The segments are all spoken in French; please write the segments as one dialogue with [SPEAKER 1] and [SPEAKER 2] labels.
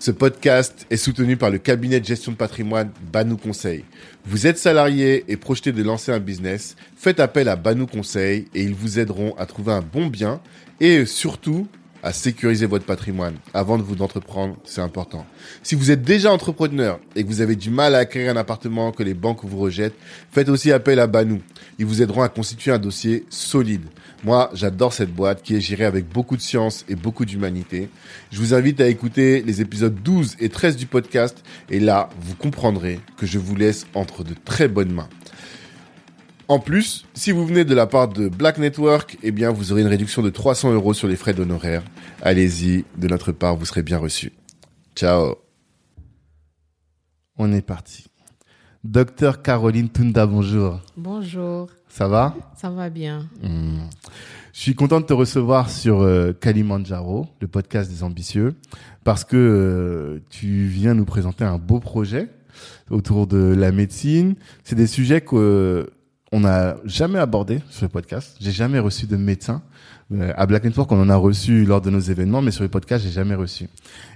[SPEAKER 1] Ce podcast est soutenu par le cabinet de gestion de patrimoine Banou Conseil. Vous êtes salarié et projeté de lancer un business, faites appel à Banou Conseil et ils vous aideront à trouver un bon bien et surtout à sécuriser votre patrimoine avant de vous entreprendre, c'est important. Si vous êtes déjà entrepreneur et que vous avez du mal à acquérir un appartement que les banques vous rejettent, faites aussi appel à Banou. Ils vous aideront à constituer un dossier solide. Moi, j'adore cette boîte qui est gérée avec beaucoup de science et beaucoup d'humanité. Je vous invite à écouter les épisodes 12 et 13 du podcast et là, vous comprendrez que je vous laisse entre de très bonnes mains. En plus, si vous venez de la part de Black Network, eh bien, vous aurez une réduction de 300 euros sur les frais d'honoraires. Allez-y, de notre part, vous serez bien reçu. Ciao. On est parti. Docteur Caroline Tunda, bonjour.
[SPEAKER 2] Bonjour.
[SPEAKER 1] Ça va?
[SPEAKER 2] Ça va bien.
[SPEAKER 1] Hmm. Je suis content de te recevoir sur euh, Kalimandjaro, le podcast des ambitieux, parce que euh, tu viens nous présenter un beau projet autour de la médecine. C'est des sujets que on n'a jamais abordé sur le podcast. J'ai jamais reçu de médecin. Euh, à Black Network, on en a reçu lors de nos événements, mais sur le podcast, j'ai jamais reçu.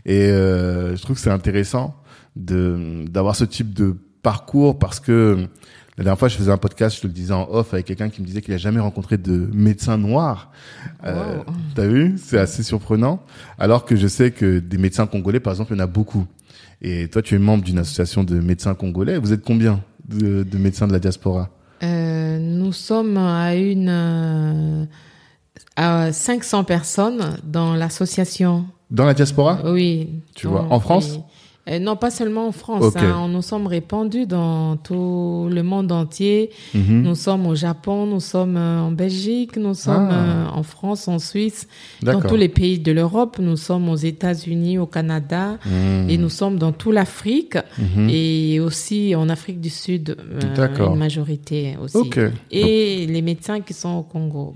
[SPEAKER 1] Et euh, je trouve que c'est intéressant de d'avoir ce type de parcours parce que la dernière fois, je faisais un podcast, je te le disais en off, avec quelqu'un qui me disait qu'il a jamais rencontré de médecin noir. Euh, T'as vu? C'est assez surprenant. Alors que je sais que des médecins congolais, par exemple, il y en a beaucoup. Et toi, tu es membre d'une association de médecins congolais. Vous êtes combien de, de médecins de la diaspora?
[SPEAKER 2] Euh, nous sommes à une euh, à 500 personnes dans l'association.
[SPEAKER 1] Dans la diaspora?
[SPEAKER 2] Oui.
[SPEAKER 1] Tu vois, en France?
[SPEAKER 2] Euh, non, pas seulement en France. Hein. nous sommes répandus dans tout le monde entier. Mhm. Nous sommes au Japon, nous sommes euh, en Belgique, nous sommes ah. euh, en France, en Suisse, dans tous les pays de l'Europe. Nous sommes aux États-Unis, au Canada, mhm. et nous sommes dans toute l'Afrique mhm. et aussi en Afrique du Sud, une majorité aussi. Et les médecins qui sont au Congo.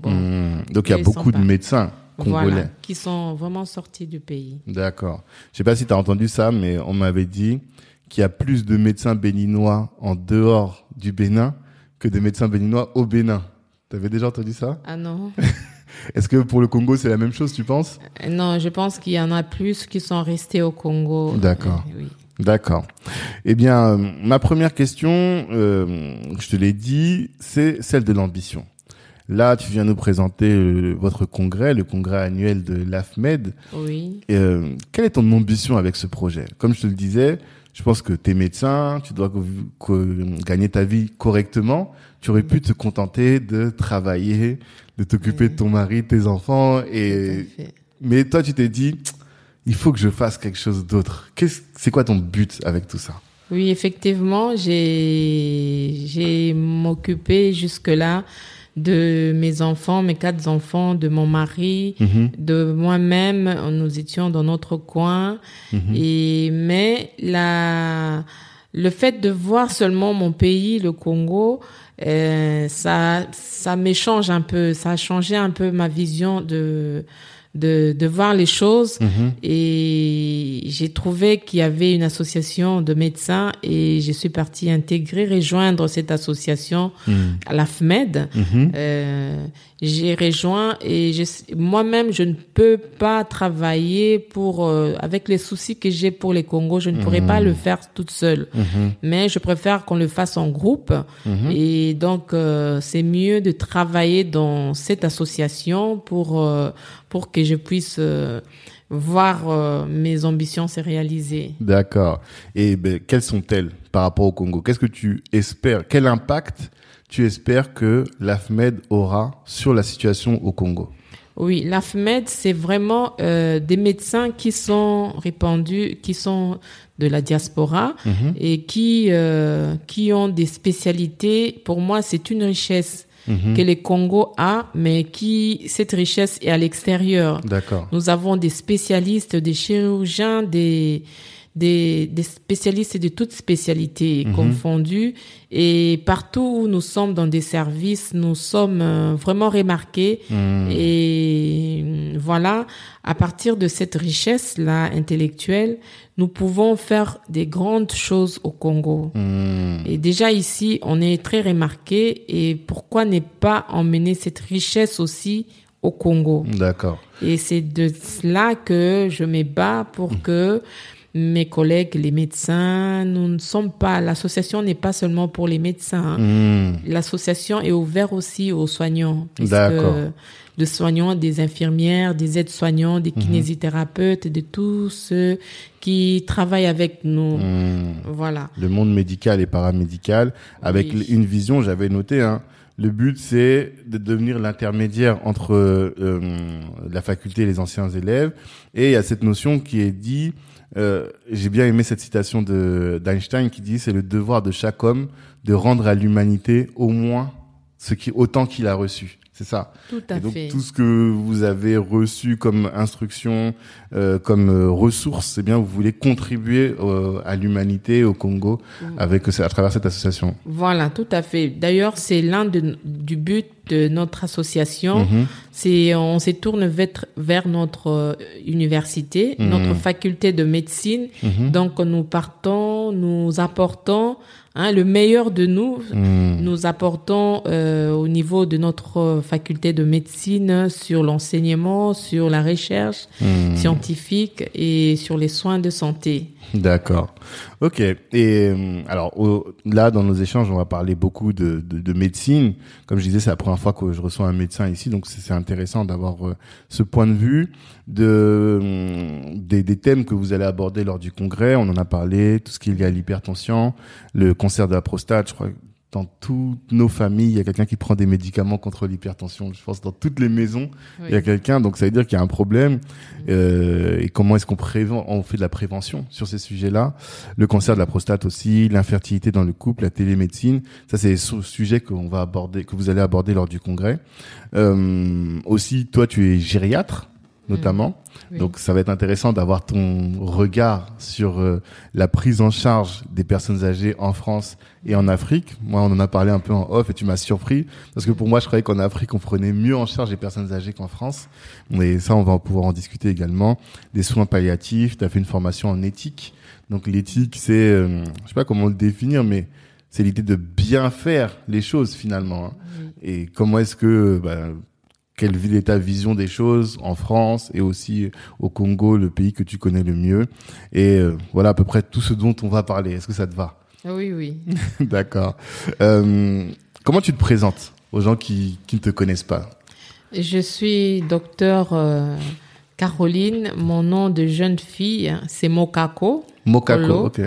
[SPEAKER 1] Donc il y a beaucoup de médecins congolais.
[SPEAKER 2] qui sont vraiment sortis du pays.
[SPEAKER 1] D'accord. Je sais pas si tu as entendu ça, mais on m'avait dit qu'il y a plus de médecins béninois en dehors du Bénin que de médecins béninois au Bénin. Tu avais déjà entendu ça?
[SPEAKER 2] Ah non.
[SPEAKER 1] Est-ce que pour le Congo, c'est la même chose, tu penses?
[SPEAKER 2] Euh, Non, je pense qu'il y en a plus qui sont restés au Congo.
[SPEAKER 1] D'accord.
[SPEAKER 2] Euh, oui.
[SPEAKER 1] D'accord. Eh bien, euh, ma première question, je te l'ai dit, c'est celle de l'ambition. Là, tu viens nous présenter euh, votre congrès, le congrès annuel de l'AFMED.
[SPEAKER 2] Oui.
[SPEAKER 1] Euh, quelle est ton ambition avec ce projet? Comme je te le disais, je pense que tu es médecin, tu dois gagner ta vie correctement. Tu aurais pu te contenter de travailler, de t'occuper de ton mari, de tes enfants. Et... Mais toi, tu t'es dit, il faut que je fasse quelque chose d'autre. C'est quoi ton but avec tout ça?
[SPEAKER 2] Oui, effectivement, j'ai j'ai m'occupé jusque-là de mes enfants, mes quatre enfants, de mon mari, mhm. de moi-même. Nous étions dans notre coin. Mhm. Et mais la le fait de voir seulement mon pays, le Congo, euh, ça ça m'échange un peu. Ça a changé un peu ma vision de de, de voir les choses. Mhm. Et j'ai trouvé qu'il y avait une association de médecins et je suis partie intégrer, rejoindre cette association mhm. à la FMED. Mhm. Euh, j'ai rejoint et moi-même, je ne peux pas travailler pour, euh, avec les soucis que j'ai pour les Congo, je ne pourrais pas le faire toute seule. Mais je préfère qu'on le fasse en groupe. Et donc, euh, c'est mieux de travailler dans cette association pour, pour que je puisse euh, voir euh, mes ambitions se réaliser.
[SPEAKER 1] D'accord. Et ben, quelles sont-elles par rapport au Congo? Qu'est-ce que tu espères? Quel impact tu espères que l'AFMED aura sur la situation au Congo?
[SPEAKER 2] Oui, l'AFMED, c'est vraiment euh, des médecins qui sont répandus, qui sont de la diaspora mhm. et qui qui ont des spécialités. Pour moi, c'est une richesse mhm. que le Congo a, mais qui cette richesse est à l'extérieur.
[SPEAKER 1] D'accord.
[SPEAKER 2] Nous avons des spécialistes, des chirurgiens, des des, des spécialistes de toutes spécialités mhm. confondues. Et partout où nous sommes dans des services, nous sommes euh, vraiment remarqués. Mhm. Et euh, voilà, à partir de cette richesse-là intellectuelle, nous pouvons faire des grandes choses au Congo. Mhm. Et déjà ici, on est très remarqué. Et pourquoi ne pas emmener cette richesse aussi au Congo?
[SPEAKER 1] D'accord.
[SPEAKER 2] Et c'est de cela que je me bats pour que mes collègues, les médecins, nous ne sommes pas, l'association n'est pas seulement pour les médecins. Hein. Hmm. L'association est ouverte aussi aux soignants. D'accord. De soignants, des infirmières, des aides-soignants, des hmm. kinésithérapeutes, de tous ceux qui travaillent avec nous. Hmm. Voilà.
[SPEAKER 1] Le monde médical et paramédical, avec une vision, j'avais noté, hein, le but, c'est de devenir l'intermédiaire entre euh, la faculté et les anciens élèves. Et il y a cette notion qui est dit euh, j'ai bien aimé cette citation de d'Einstein qui dit c'est le devoir de chaque homme de rendre à l'humanité au moins ce qui autant qu'il a reçu. C'est ça.
[SPEAKER 2] Tout à
[SPEAKER 1] donc,
[SPEAKER 2] fait.
[SPEAKER 1] Tout ce que vous avez reçu comme instruction, euh, comme euh, ressources, c'est bien vous voulez contribuer euh, à l'humanité au Congo mm. avec à travers cette association.
[SPEAKER 2] Voilà, tout à fait. D'ailleurs, c'est l'un du but de notre association. Mm-hmm. C'est on se tourne vers, vers notre euh, université, mm-hmm. notre faculté de médecine. Mm-hmm. Donc nous partons, nous apportons Hein, le meilleur de nous, hmm. nous apportons euh, au niveau de notre faculté de médecine sur l'enseignement, sur la recherche hmm. scientifique et sur les soins de santé.
[SPEAKER 1] D'accord. Ok. Et euh, alors là, dans nos échanges, on va parler beaucoup de, de, de médecine. Comme je disais, c'est la première fois que je reçois un médecin ici, donc c'est intéressant d'avoir euh, ce point de vue de des, des, thèmes que vous allez aborder lors du congrès. On en a parlé, tout ce qui est lié à l'hypertension, le cancer de la prostate. Je crois dans toutes nos familles, il y a quelqu'un qui prend des médicaments contre l'hypertension. Je pense dans toutes les maisons, il y a quelqu'un. Donc ça veut dire qu'il y a un problème. Mm. Euh, et comment est-ce qu'on prévent On fait de la prévention sur ces sujets-là? Le cancer de la prostate aussi, l'infertilité dans le couple, la télémédecine. Ça, c'est des sujets qu'on va aborder, que vous allez aborder lors du congrès. Euh, aussi, toi, tu es gériatre notamment. Mm. Donc ça va être intéressant d'avoir ton regard sur euh, la prise en charge des personnes âgées en France et en Afrique. Moi, on en a parlé un peu en off et tu m'as surpris parce que pour moi, je croyais qu'en Afrique, on prenait mieux en charge les personnes âgées qu'en France. Mais ça, on va pouvoir en discuter également. Des soins palliatifs, tu as fait une formation en éthique. Donc l'éthique, c'est, euh, je sais pas comment le définir, mais c'est l'idée de bien faire les choses finalement. Hein. Et comment est-ce que bah, quelle est ta vision des choses en France et aussi au Congo, le pays que tu connais le mieux. Et euh, voilà à peu près tout ce dont on va parler. Est-ce que ça te va?
[SPEAKER 2] Oui, oui.
[SPEAKER 1] D'accord. Euh, comment tu te présentes aux gens qui, qui ne te connaissent pas?
[SPEAKER 2] Je suis docteur euh, Caroline. Mon nom de jeune fille, c'est Mokako.
[SPEAKER 1] Mokako, ok.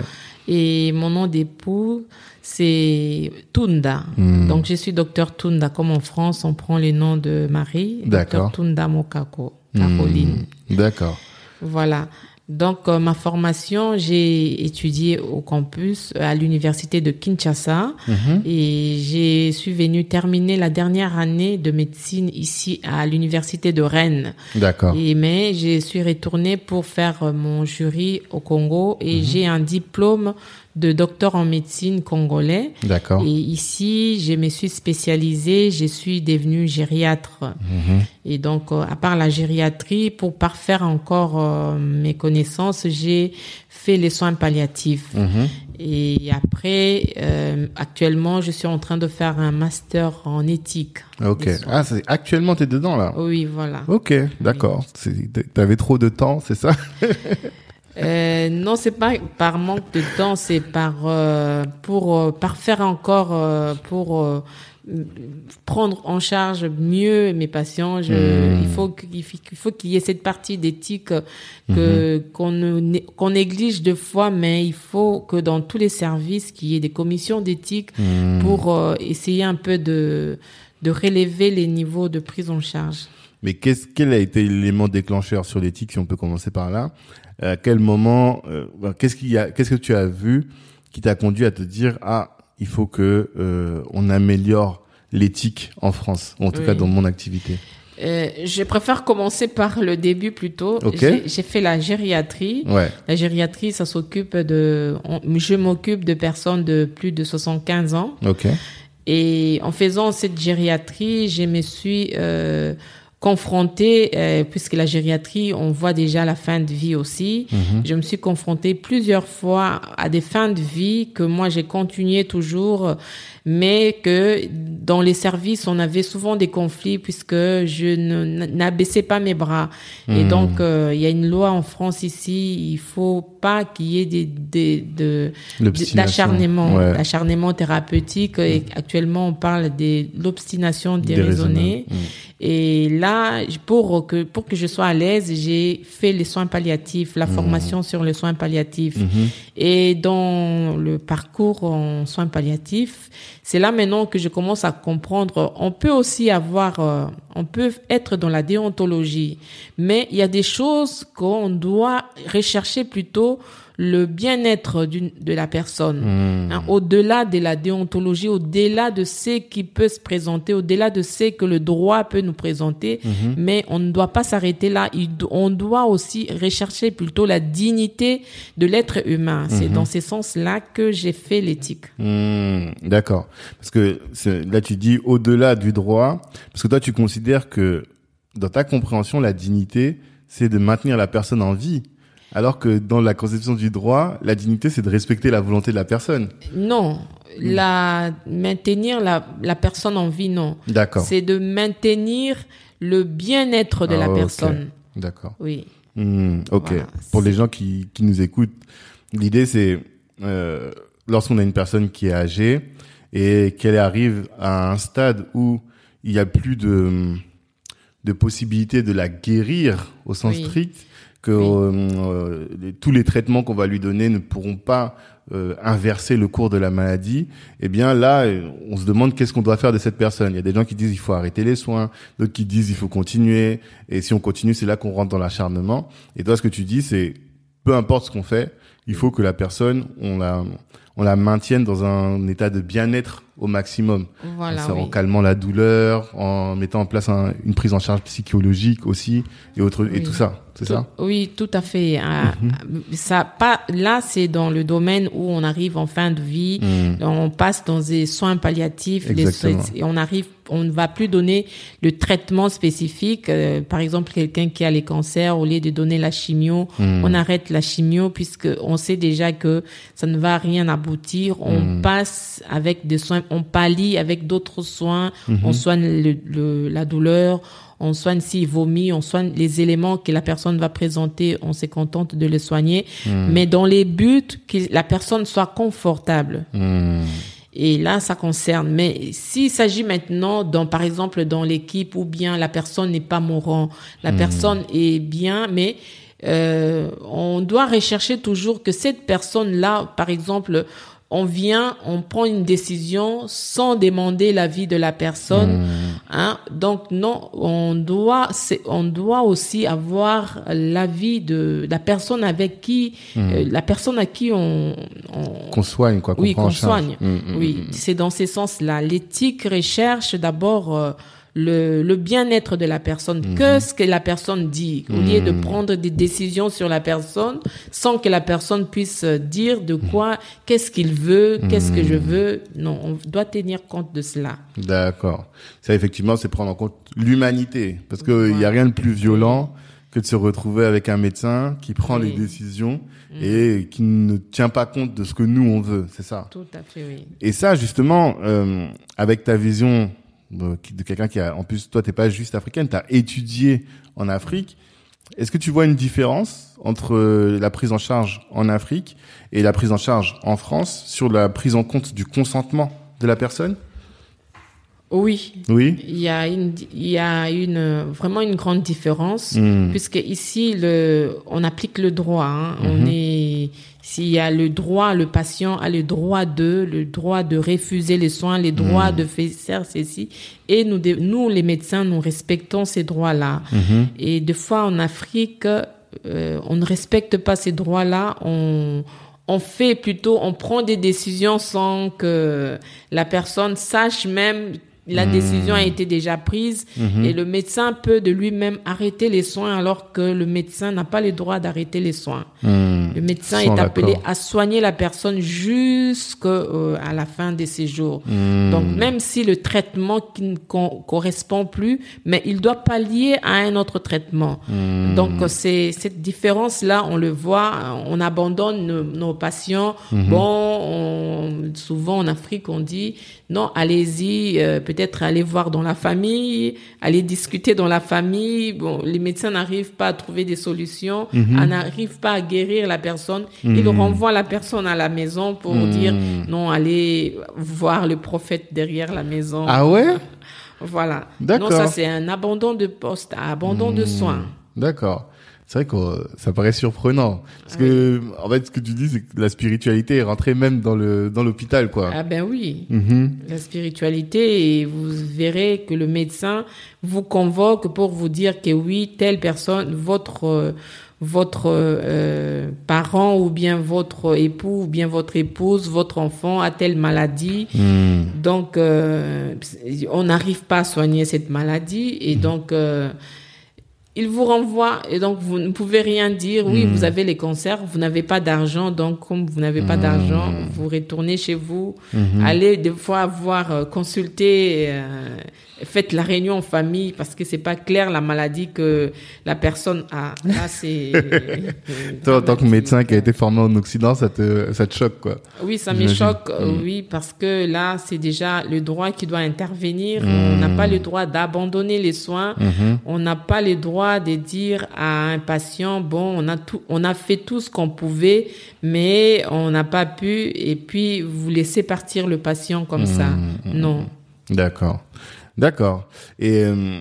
[SPEAKER 2] Et mon nom d'époux, c'est Tunda. Hmm. Donc, je suis docteur Tunda. Comme en France, on prend les noms de Marie. Docteur Tunda Mokako, Caroline.
[SPEAKER 1] Hmm. D'accord.
[SPEAKER 2] Voilà. Donc, euh, ma formation, j'ai étudié au campus à l'université de Kinshasa mhm. et j'ai suis venue terminer la dernière année de médecine ici à l'université de Rennes.
[SPEAKER 1] D'accord.
[SPEAKER 2] Et mais je suis retournée pour faire mon jury au Congo et mhm. j'ai un diplôme de docteur en médecine congolais.
[SPEAKER 1] D'accord.
[SPEAKER 2] Et ici, je me suis spécialisée, je suis devenue gériatre. Mhm. Et donc, euh, à part la gériatrie, pour parfaire encore euh, mes connaissances, j'ai fait les soins palliatifs. Mhm. Et après, euh, actuellement, je suis en train de faire un master en éthique.
[SPEAKER 1] Ok. Ah, actuellement, tu es dedans là
[SPEAKER 2] Oui, voilà.
[SPEAKER 1] Ok, d'accord. Tu avais trop de temps, c'est ça?
[SPEAKER 2] Euh, non, c'est pas par manque de temps, c'est par euh, pour euh, parfaire encore euh, pour euh, prendre en charge mieux mes patients. Je, hmm. Il faut qu'il faut qu'il y ait cette partie d'éthique que hmm. qu'on qu'on néglige de fois, mais il faut que dans tous les services qu'il y ait des commissions d'éthique hmm. pour essayer un peu de de relever les niveaux de prise en charge.
[SPEAKER 1] Mais qu'est-ce quel a été l'élément déclencheur sur l'éthique si on peut commencer par là? À quel moment, euh, qu'est-ce qu'il y a, qu'est-ce que tu as vu qui t'a conduit à te dire ah il faut que euh, on améliore l'éthique en France, ou en tout cas dans mon activité?
[SPEAKER 2] Euh, je préfère commencer par le début plutôt.
[SPEAKER 1] Okay.
[SPEAKER 2] J'ai fait la gériatrie.
[SPEAKER 1] Ouais.
[SPEAKER 2] La gériatrie, ça s'occupe de. on- je m'occupe de personnes de plus de 75 ans.
[SPEAKER 1] Ok.
[SPEAKER 2] Et en faisant cette gériatrie, je me suis euh, confrontée, euh, puisque la gériatrie, on voit déjà la fin de vie aussi. Je me suis confrontée plusieurs fois à des fins de vie que moi j'ai continué toujours, mais que dans les services, on avait souvent des conflits puisque je n'abaissais pas mes bras. Et donc, euh, il y a une loi en France ici, il faut pas qu'il y ait des, des, de, d'acharnement,
[SPEAKER 1] Ouais.
[SPEAKER 2] l'acharnement thérapeutique. Et actuellement, on parle de l'obstination déraisonnée.
[SPEAKER 1] Déraisonnable. Mm.
[SPEAKER 2] Et là, pour que, pour que je sois à l'aise, j'ai fait les soins palliatifs, la formation sur les soins palliatifs. Et dans le parcours en soins palliatifs, c'est là maintenant que je commence à comprendre. On peut aussi avoir, euh, on peut être dans la déontologie, mais il y a des choses qu'on doit rechercher plutôt le bien-être d'une- de la personne. Hein, au-delà de la déontologie, au-delà de ce qui peut se présenter, au-delà de ce que le droit peut nous présenter, mais on ne doit pas s'arrêter là. Il on doit aussi rechercher plutôt la dignité de l'être humain. C'est dans ce sens-là que j'ai fait l'éthique.
[SPEAKER 1] Hmm, D'accord. Parce que là, tu dis au-delà du droit, parce que toi, tu considères que dans ta compréhension, la dignité, c'est de maintenir la personne en vie. Alors que dans la conception du droit, la dignité, c'est de respecter la volonté de la personne.
[SPEAKER 2] Non, la maintenir la, la personne en vie, non.
[SPEAKER 1] D'accord.
[SPEAKER 2] C'est de maintenir le bien-être de
[SPEAKER 1] Ah,
[SPEAKER 2] la
[SPEAKER 1] ok.
[SPEAKER 2] personne.
[SPEAKER 1] D'accord.
[SPEAKER 2] Oui.
[SPEAKER 1] Hmm, ok.
[SPEAKER 2] Voilà.
[SPEAKER 1] Pour les gens qui, qui nous écoutent, l'idée c'est euh, lorsqu'on a une personne qui est âgée et qu'elle arrive à un stade où il y a plus de de possibilité de la guérir au sens
[SPEAKER 2] Oui.
[SPEAKER 1] strict, que euh, euh, les- tous les traitements qu'on va lui donner ne pourront pas euh, inverser le cours de la maladie, eh bien là, on se demande qu'est-ce qu'on doit faire de cette personne. Il y a des gens qui disent il faut arrêter les soins, d'autres qui disent il faut continuer, et si on continue, c'est là qu'on rentre dans l'acharnement. Et toi, ce que tu dis, c'est peu importe ce qu'on fait, il faut que la personne, on la, on la maintienne dans un état de bien-être au maximum.
[SPEAKER 2] Voilà.
[SPEAKER 1] Ça, En
[SPEAKER 2] oui.
[SPEAKER 1] calmant la douleur, en mettant en place un- une prise en charge psychologique aussi, et autre, et
[SPEAKER 2] Oui.
[SPEAKER 1] tout ça. C'est ça?
[SPEAKER 2] Oui, tout à fait. Ah, Ça pas là, c'est dans le domaine où on arrive en fin de vie,
[SPEAKER 1] Mm.
[SPEAKER 2] on passe dans des soins palliatifs, les et on arrive, on ne va plus donner le traitement spécifique. Euh, par exemple, quelqu'un qui a les cancers, au lieu de donner la chimio,
[SPEAKER 1] Mm.
[SPEAKER 2] on arrête la chimio puisque on sait déjà que ça ne va rien aboutir. On passe avec des soins, on pallie avec d'autres soins,
[SPEAKER 1] Mm-hmm.
[SPEAKER 2] on soigne le, le- la douleur, on soigne s'il vomit, on soigne les éléments que la personne va présenter, on se contente de les soigner, mais dans les buts que la personne soit confortable.
[SPEAKER 1] Hmm.
[SPEAKER 2] Et là, ça concerne. Mais s'il s'agit maintenant, dans, par exemple, dans l'équipe, ou bien la personne n'est pas mourant, la personne est bien, mais euh, on doit rechercher toujours que cette personne-là, par exemple, on vient, on prend une décision sans demander l'avis de la personne. Hein? Donc non, on doit, c'est- on doit aussi avoir l'avis de la personne avec qui, euh, la personne à qui on, on,
[SPEAKER 1] Qu'on soigne, quoi. Qu'on
[SPEAKER 2] oui, qu'on soigne.
[SPEAKER 1] Hmm, hmm,
[SPEAKER 2] oui,
[SPEAKER 1] hmm.
[SPEAKER 2] c'est dans ces sens-là. L'éthique recherche d'abord euh, le, le bien-être de la personne.
[SPEAKER 1] Mhm.
[SPEAKER 2] Que ce que la personne dit, au lieu de prendre des décisions sur la personne sans que la personne puisse euh, dire de quoi, qu'est-ce qu'il veut, qu'est-ce que je
[SPEAKER 1] Mhm.
[SPEAKER 2] veux. Non, on doit tenir compte de cela.
[SPEAKER 1] D'accord. Ça, effectivement, c'est prendre en compte l'humanité. Parce qu'il n'y a rien de plus violent que de se retrouver avec un médecin qui prend
[SPEAKER 2] Oui.
[SPEAKER 1] les décisions et qui ne tient pas compte de ce que nous, on veut. C'est ça?
[SPEAKER 2] Tout à fait, oui.
[SPEAKER 1] Et ça, justement, euh, avec ta vision qui- de quelqu'un qui a, en plus, toi, t'es pas juste africaine, t'as étudié en Afrique. Est-ce que tu vois une différence entre euh, la prise en charge en Afrique et la prise en charge en France sur la prise en compte du consentement de la personne?
[SPEAKER 2] Oui,
[SPEAKER 1] Oui?
[SPEAKER 2] il y a une, il y a une, vraiment une grande différence.
[SPEAKER 1] Hmm.
[SPEAKER 2] puisque ici le on applique le droit hein. on est s'il y a le droit le patient a le droit de le droit de refuser les soins les droits de faire ceci. Et nous nous les médecins nous respectons ces droits là et des fois en Afrique euh, on ne respecte pas ces droits là on on fait plutôt, on prend des décisions sans que la personne sache même La décision a été déjà prise et le médecin peut de lui-même arrêter les soins alors que le médecin n'a pas le droit d'arrêter les soins. Le médecin est appelé à soigner la personne jusqu'à la fin de ses jours. Donc même si le traitement qui ne correspond plus, mais il doit pallier à un autre traitement. Donc c'est cette différence là, on le voit, on abandonne nos, nos patients. Bon, on- souvent en Afrique on dit non, allez-y, euh, peut-être aller voir dans la famille, aller discuter dans la famille. Bon, les médecins n'arrivent pas à trouver des solutions, à- n'arrivent pas à guérir la personne. Ils renvoient la personne à la maison pour dire non, allez voir le prophète derrière la maison.
[SPEAKER 1] Ah ouais?
[SPEAKER 2] Voilà.
[SPEAKER 1] D'accord.
[SPEAKER 2] Non, ça c'est un abandon de poste, un abandon de soins.
[SPEAKER 1] D'accord. C'est vrai que euh, ça paraît surprenant. Parce que, en fait, ce que tu dis, c'est que la spiritualité est rentrée même dans le, dans l'hôpital, quoi.
[SPEAKER 2] Ah ben oui.
[SPEAKER 1] Mhm.
[SPEAKER 2] la spiritualité et vous verrez que le médecin vous convoque pour vous dire que oui, telle personne, votre euh, votre euh, parent ou bien votre époux ou bien votre épouse, votre enfant a telle maladie.
[SPEAKER 1] Hmm.
[SPEAKER 2] Donc, euh, on n'arrive pas à soigner cette maladie et donc euh, il vous renvoie et donc vous ne pouvez rien dire. Oui, vous avez les cancers, vous n'avez pas d'argent, donc comme vous n'avez pas d'argent, vous retournez chez vous, allez des fois voir euh, consulter, euh, faites la réunion en famille parce que c'est pas clair la maladie que la personne a. Là, c'est
[SPEAKER 1] Toi, en tant que médecin qui a été formé en Occident, ça te, ça te choque, quoi.
[SPEAKER 2] Oui, ça me choque, euh, oui, parce que là, c'est déjà le droit qui doit intervenir. On n'a pas le droit d'abandonner les soins. On n'a pas le droit de dire à un patient, bon, on a tout, on a fait tout ce qu'on pouvait, mais on n'a pas pu, et puis vous laissez partir le patient comme ça. Non.
[SPEAKER 1] D'accord. D'accord. Et euh,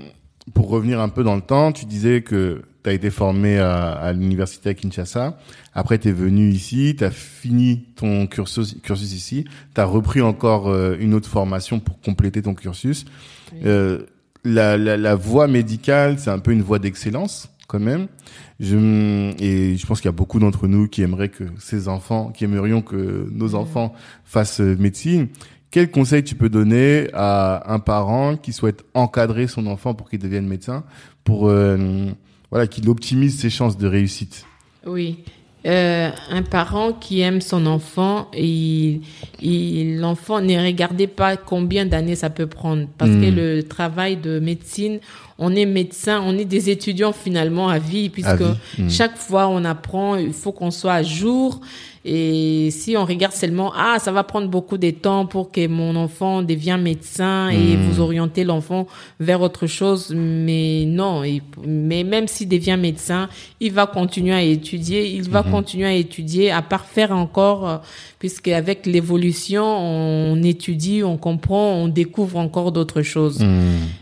[SPEAKER 1] pour revenir un peu dans le temps, tu disais que tu as été formé à, à l'université à Kinshasa. Après, tu es venu ici, tu as fini ton cursus, cursus ici. Tu as repris encore euh, une autre formation pour compléter ton cursus. Euh, la, la, la voie médicale, c'est un peu une voie d'excellence quand même. Je, et je pense qu'il y a beaucoup d'entre nous qui aimeraient que ces enfants, qui aimerions que nos enfants fassent euh, médecine. Quel conseil tu peux donner à un parent qui souhaite encadrer son enfant pour qu'il devienne médecin, pour euh, voilà qu'il optimise ses chances de réussite?
[SPEAKER 2] Oui. Euh, un parent qui aime son enfant, il, l'enfant ne regardez pas combien d'années ça peut prendre, parce que le travail de médecine, on est médecin, on est des étudiants finalement à vie, puisque
[SPEAKER 1] vie, mm.
[SPEAKER 2] chaque fois on apprend, il faut qu'on soit à jour. Et si on regarde seulement, ah, ça va prendre beaucoup de temps pour que mon enfant devienne médecin et
[SPEAKER 1] Mm.
[SPEAKER 2] vous orienter l'enfant vers autre chose, mais non. il- mais même s'il devient médecin, il va continuer à étudier, il va continuer à étudier, à parfaire encore, euh, puisque avec l'évolution, on étudie, on comprend, on découvre encore d'autres choses.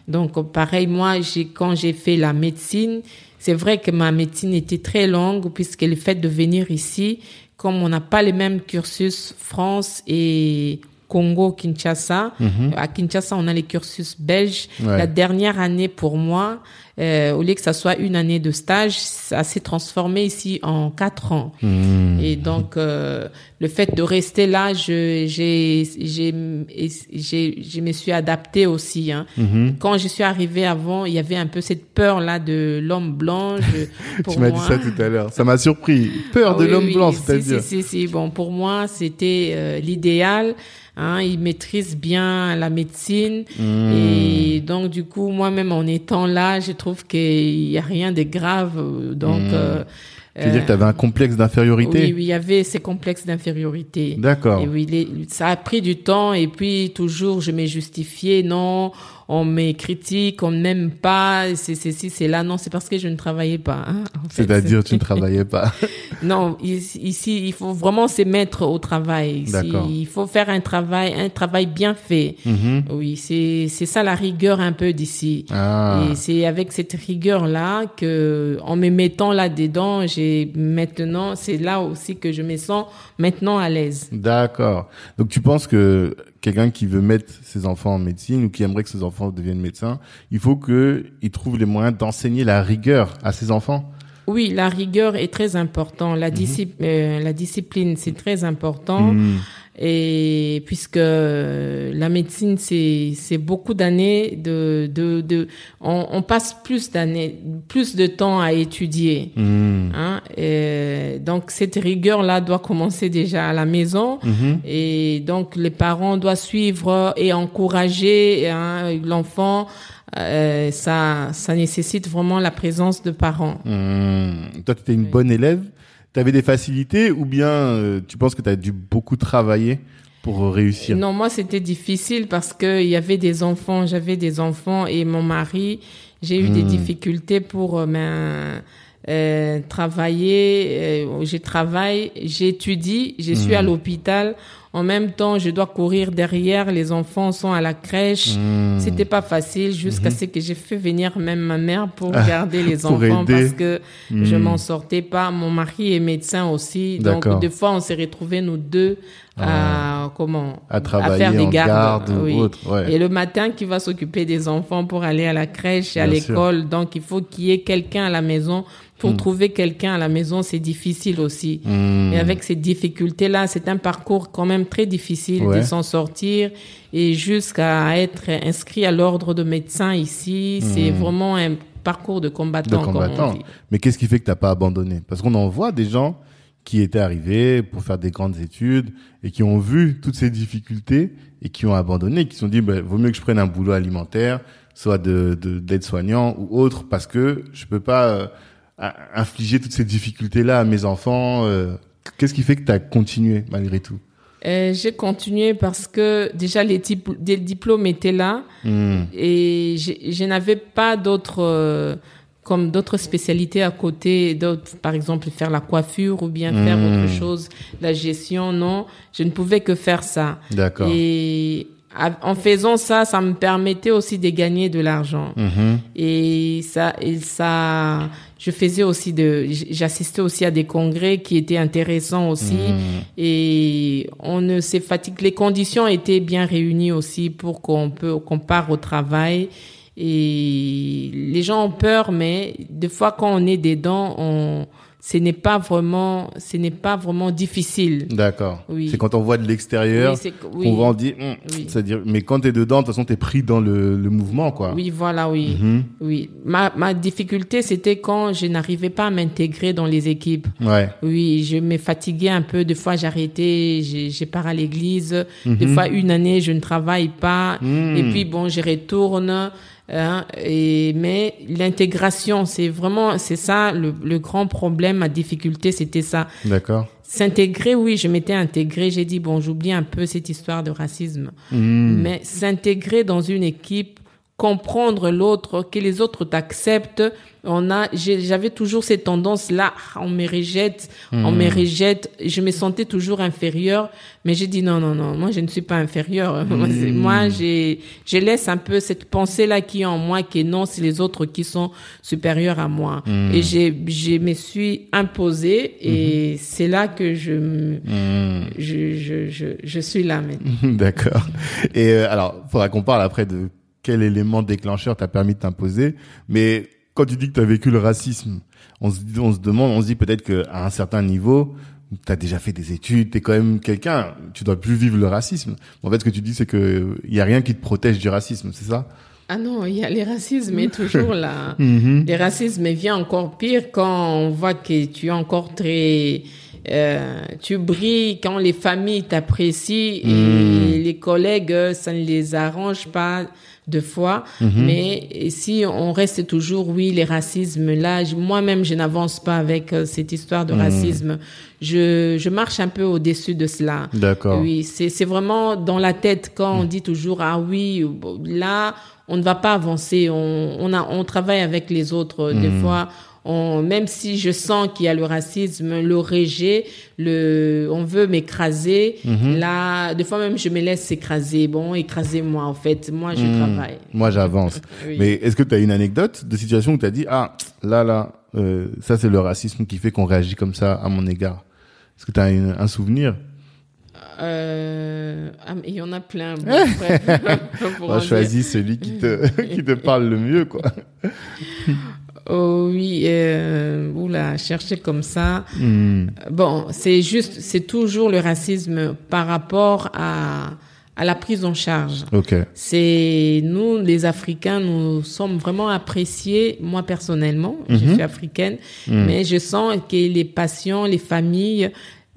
[SPEAKER 2] Donc, pareil, moi, j'ai, quand j'ai fait la médecine, c'est vrai que ma médecine était très longue, puisque le fait de venir ici, comme on n'a pas les mêmes cursus France et Congo, Kinshasa, à Kinshasa, on a les cursus belges.
[SPEAKER 1] Ouais.
[SPEAKER 2] La dernière année pour moi, euh, au lieu que ça soit une année de stage, ça s'est transformé ici en quatre ans. Et donc, euh, le fait de rester là, je, j'ai, j'ai, j'ai, je me suis adapté aussi. Hein. Quand je suis arrivée avant, il y avait un peu cette peur là de l'homme blanc. Je, pour
[SPEAKER 1] Tu m'as
[SPEAKER 2] moi,
[SPEAKER 1] dit ça tout à l'heure. Ça m'a surpris. Peur
[SPEAKER 2] ah
[SPEAKER 1] de
[SPEAKER 2] oui,
[SPEAKER 1] l'homme
[SPEAKER 2] oui,
[SPEAKER 1] blanc,
[SPEAKER 2] si,
[SPEAKER 1] c'est-à-dire.
[SPEAKER 2] Si, si, si. Bon, pour moi, c'était euh, l'idéal. Hein, il maîtrise bien la médecine.
[SPEAKER 1] Hmm.
[SPEAKER 2] Et donc, du coup, moi-même, en étant là, je trouve qu'il n'y a rien de grave. Donc, euh,
[SPEAKER 1] Tu veux dire que tu avais un complexe d'infériorité
[SPEAKER 2] oui, oui, il y avait ces complexes d'infériorité.
[SPEAKER 1] D'accord.
[SPEAKER 2] Et oui, les- ça a pris du temps et puis toujours je m'ai justifié. Non, on me critique, on ne m'aime pas, c'est ceci, c'est là. Non, c'est parce que je ne travaillais pas. hein.
[SPEAKER 1] C'est-à-dire, tu ne travaillais pas.
[SPEAKER 2] Non, ici, il faut vraiment se mettre au travail. Ici,
[SPEAKER 1] D'accord.
[SPEAKER 2] il faut faire un travail, un travail bien fait.
[SPEAKER 1] Mhm.
[SPEAKER 2] Oui, c'est c'est ça la rigueur un peu d'ici.
[SPEAKER 1] Ah.
[SPEAKER 2] Et c'est avec cette rigueur là que, en me mettant là dedans, j'ai maintenant, c'est là aussi que je me sens maintenant à l'aise.
[SPEAKER 1] D'accord. Donc tu penses que quelqu'un qui veut mettre ses enfants en médecine ou qui aimerait que ses enfants deviennent médecins, il faut que il trouve les moyens d'enseigner la rigueur à ses enfants.
[SPEAKER 2] Oui, la rigueur est très important. La, disci- euh, la discipline, c'est très important.
[SPEAKER 1] Mhm.
[SPEAKER 2] Et puisque la médecine, c'est c'est beaucoup d'années de de de on, on passe plus d'années, plus de temps à étudier.
[SPEAKER 1] Hmm.
[SPEAKER 2] Hein, et donc cette rigueur là doit commencer déjà à la maison
[SPEAKER 1] Mhm.
[SPEAKER 2] et donc les parents doivent suivre et encourager hein, l'enfant. Euh, ça ça nécessite vraiment la présence de parents.
[SPEAKER 1] Hmm. Toi, tu étais une bonne élève. Tu avais des facilités ou bien euh, tu penses que tu as dû beaucoup travailler pour euh, réussir?
[SPEAKER 2] Non, moi c'était difficile parce que il y avait des enfants, j'avais des enfants et mon mari, j'ai eu des
[SPEAKER 1] Hmm.
[SPEAKER 2] difficultés pour euh, ben, euh, travailler. euh, je travaille, j'étudie, je suis
[SPEAKER 1] Hmm.
[SPEAKER 2] à l'hôpital. En même temps, je dois courir derrière. Les enfants sont à la crèche.
[SPEAKER 1] Hmm.
[SPEAKER 2] C'était pas facile jusqu'à ce que j'ai fait venir même ma mère pour garder les
[SPEAKER 1] Ah, Pour
[SPEAKER 2] enfants
[SPEAKER 1] aider.
[SPEAKER 2] parce que je
[SPEAKER 1] Hmm.
[SPEAKER 2] m'en sortais pas. Mon mari est médecin aussi, donc des fois on s'est retrouvés nous deux à comment?
[SPEAKER 1] À travailler
[SPEAKER 2] faire des
[SPEAKER 1] en
[SPEAKER 2] gardes,
[SPEAKER 1] garde ou
[SPEAKER 2] oui.
[SPEAKER 1] autre, ouais.
[SPEAKER 2] Et le matin, qui va s'occuper des enfants pour aller à la crèche et à
[SPEAKER 1] Bien
[SPEAKER 2] l'école. Donc il faut qu'il y ait quelqu'un à la maison. Pour trouver quelqu'un à la maison, c'est difficile aussi.
[SPEAKER 1] Hmm.
[SPEAKER 2] Et avec ces difficultés-là, c'est un parcours quand même très difficile
[SPEAKER 1] Ouais.
[SPEAKER 2] de s'en sortir et jusqu'à être inscrit à l'ordre de médecin ici, c'est vraiment un parcours de
[SPEAKER 1] Hmm. de
[SPEAKER 2] combattant, comme on
[SPEAKER 1] combattants.
[SPEAKER 2] dit.
[SPEAKER 1] Mais qu'est-ce qui fait que t'as pas abandonné? Parce qu'on en voit des gens qui étaient arrivés pour faire des grandes études et qui ont vu toutes ces difficultés et qui ont abandonné, qui se sont dit, bah, vaut mieux que je prenne un boulot alimentaire, soit de de- d'aide-soignant ou autre, parce que je peux pas infliger toutes ces difficultés-là à mes enfants. euh. Qu'est-ce qui fait que t'as continué malgré tout?
[SPEAKER 2] Euh, J'ai continué parce que déjà les, diplômes étaient là
[SPEAKER 1] Hmm.
[SPEAKER 2] et je, je n'avais pas d'autres euh, comme d'autres spécialités à côté, d'autres, par exemple faire la coiffure ou bien faire
[SPEAKER 1] Hmm.
[SPEAKER 2] autre chose, la gestion, non, je ne pouvais que faire ça.
[SPEAKER 1] D'accord.
[SPEAKER 2] Et en faisant ça, ça me permettait aussi de gagner de l'argent.
[SPEAKER 1] Mhm.
[SPEAKER 2] Et ça, et ça, je faisais aussi de, j'assistais aussi à des congrès qui étaient intéressants aussi.
[SPEAKER 1] Hmm.
[SPEAKER 2] Et on ne s'est fatigué. Les conditions étaient bien réunies aussi pour qu'on peut, qu'on part au travail. Et les gens ont peur, mais des fois quand on est dedans, on, ce n'est pas vraiment, ce n'est pas vraiment difficile.
[SPEAKER 1] D'accord.
[SPEAKER 2] Oui.
[SPEAKER 1] C'est quand on voit de l'extérieur
[SPEAKER 2] Oui, oui.
[SPEAKER 1] on dit, Hum,
[SPEAKER 2] Oui.
[SPEAKER 1] c'est-à-dire, mais quand t'es dedans, de toute façon, t'es pris dans le, le mouvement, quoi.
[SPEAKER 2] Oui, voilà, oui.
[SPEAKER 1] Mhm.
[SPEAKER 2] Oui. Ma, ma difficulté, c'était quand je n'arrivais pas à m'intégrer dans les équipes.
[SPEAKER 1] Ouais.
[SPEAKER 2] Oui, je me fatiguais un peu. Des fois, j'arrêtais, j'ai j'ai pars à l'église.
[SPEAKER 1] Mhm.
[SPEAKER 2] Des fois, une année, je ne travaille pas.
[SPEAKER 1] Mm.
[SPEAKER 2] Et puis, bon, je retourne. Hein, et, mais l'intégration, c'est vraiment, c'est ça le, le grand problème, ma difficulté, c'était ça.
[SPEAKER 1] D'accord.
[SPEAKER 2] S'intégrer, oui, je m'étais intégrée. J'ai dit, bon, j'oublie un peu cette histoire de racisme.
[SPEAKER 1] Hmm.
[SPEAKER 2] Mais s'intégrer dans une équipe, comprendre l'autre, que les autres t'acceptent. On a, j'avais toujours cette tendance-là, ah, on me rejette, on me rejette. Je me sentais toujours inférieure, mais j'ai dit non, non, non, moi je ne suis pas inférieure. Moi, Moi, j'ai, je laisse un peu cette pensée-là qui est en moi, que non, c'est les autres qui sont supérieurs à moi. Et j'ai, je me suis imposée, et c'est là que
[SPEAKER 1] Hmm.
[SPEAKER 2] je, je, je, je suis là maintenant.
[SPEAKER 1] D'accord. Et euh, alors, faudra qu'on parle après de quel élément déclencheur t'a permis de t'imposer. Mais quand tu dis que tu as vécu le racisme, on se, on se demande, on se dit peut-être qu'à un certain niveau, tu as déjà fait des études, tu es quand même quelqu'un, tu dois plus vivre le racisme. En fait, ce que tu dis, c'est que il y a rien qui te protège du racisme, c'est ça?
[SPEAKER 2] Ah non, il y a les racismes est toujours là.
[SPEAKER 1] Mhm.
[SPEAKER 2] Les racismes vient encore pire quand on voit que tu es encore très euh, tu brilles quand les familles t'apprécient et les collègues euh, ça ne les arrange pas de fois mais si on reste toujours oui les racismes là moi-même je n'avance pas avec euh, cette histoire de racisme. Je je marche un peu au-dessus de cela.
[SPEAKER 1] D'accord.
[SPEAKER 2] oui, c'est vraiment dans la tête quand on dit toujours ah oui là on ne va pas avancer. On on a on travaille avec les autres des fois on, même si je sens qu'il y a le racisme, le rejet, le, on veut m'écraser. Là, des fois même, je me laisse écraser. Bon, écrasez-moi, en fait. Moi, je travaille.
[SPEAKER 1] Moi, j'avance.
[SPEAKER 2] Oui.
[SPEAKER 1] Mais est-ce que tu as une anecdote de situation où tu as dit, ah, là, là, euh, ça, c'est le racisme qui fait qu'on réagit comme ça à mon égard? Est-ce que tu as un souvenir?
[SPEAKER 2] Euh, ah, il y en a plein. Bon, bref,
[SPEAKER 1] Moi,
[SPEAKER 2] dire.
[SPEAKER 1] choisis celui qui te, qui te parle le mieux, quoi.
[SPEAKER 2] Oh oui, euh, oula, chercher comme ça. Hmm. Bon, c'est juste, c'est toujours le racisme par rapport à à la prise en charge.
[SPEAKER 1] Okay.
[SPEAKER 2] C'est nous, les Africains, nous sommes vraiment appréciés. Moi personnellement, je mhm. suis africaine, hmm. mais je sens que les patients, les familles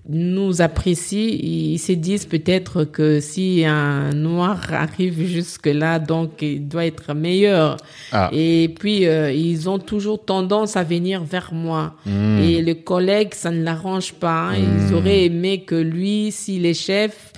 [SPEAKER 2] nous apprécient, ils se disent peut-être que si un noir arrive jusque là, donc il doit être meilleur. Ah. Et puis euh, ils ont toujours tendance à venir vers moi. Hmm. Et le collègue, ça ne l'arrange pas. Hein. Ils hmm. auraient aimé que lui, s'il est chef,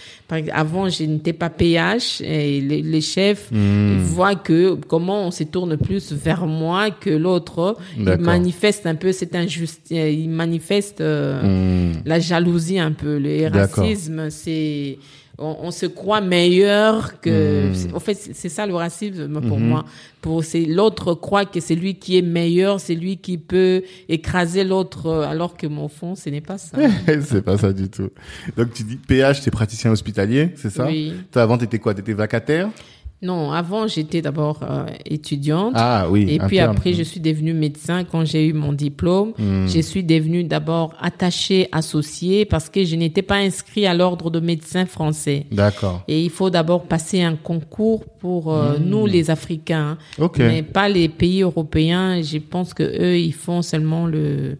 [SPEAKER 2] avant, je n'étais pas PH et les, chefs hmm. voient que comment on se tourne plus vers moi que l'autre. Ils manifestent un peu cette injustice, ils manifestent euh, hmm. la jalousie un peu. Le racisme, c'est on, se croit meilleur que. Hmm. En fait, c'est ça le racisme pour mhm. moi. Pour c'est l'autre croit que c'est lui qui est meilleur, c'est lui qui peut écraser l'autre, alors que mon fond, ce n'est pas ça.
[SPEAKER 1] c'est pas ça du tout. Donc tu dis PH, c'est praticien hospitalier, c'est ça? Oui. Toi avant, t'étais quoi? T'étais vacataire?
[SPEAKER 2] Non, avant j'étais d'abord euh, étudiante.
[SPEAKER 1] Ah oui.
[SPEAKER 2] Et puis après je suis devenue médecin quand j'ai eu mon diplôme. Hmm. Je suis devenue d'abord attachée associée parce que je n'étais pas inscrite à l'ordre de médecins français.
[SPEAKER 1] D'accord.
[SPEAKER 2] Et il faut d'abord passer un concours pour euh, hmm. nous les Africains, mais pas les pays européens. Je pense que eux ils font seulement le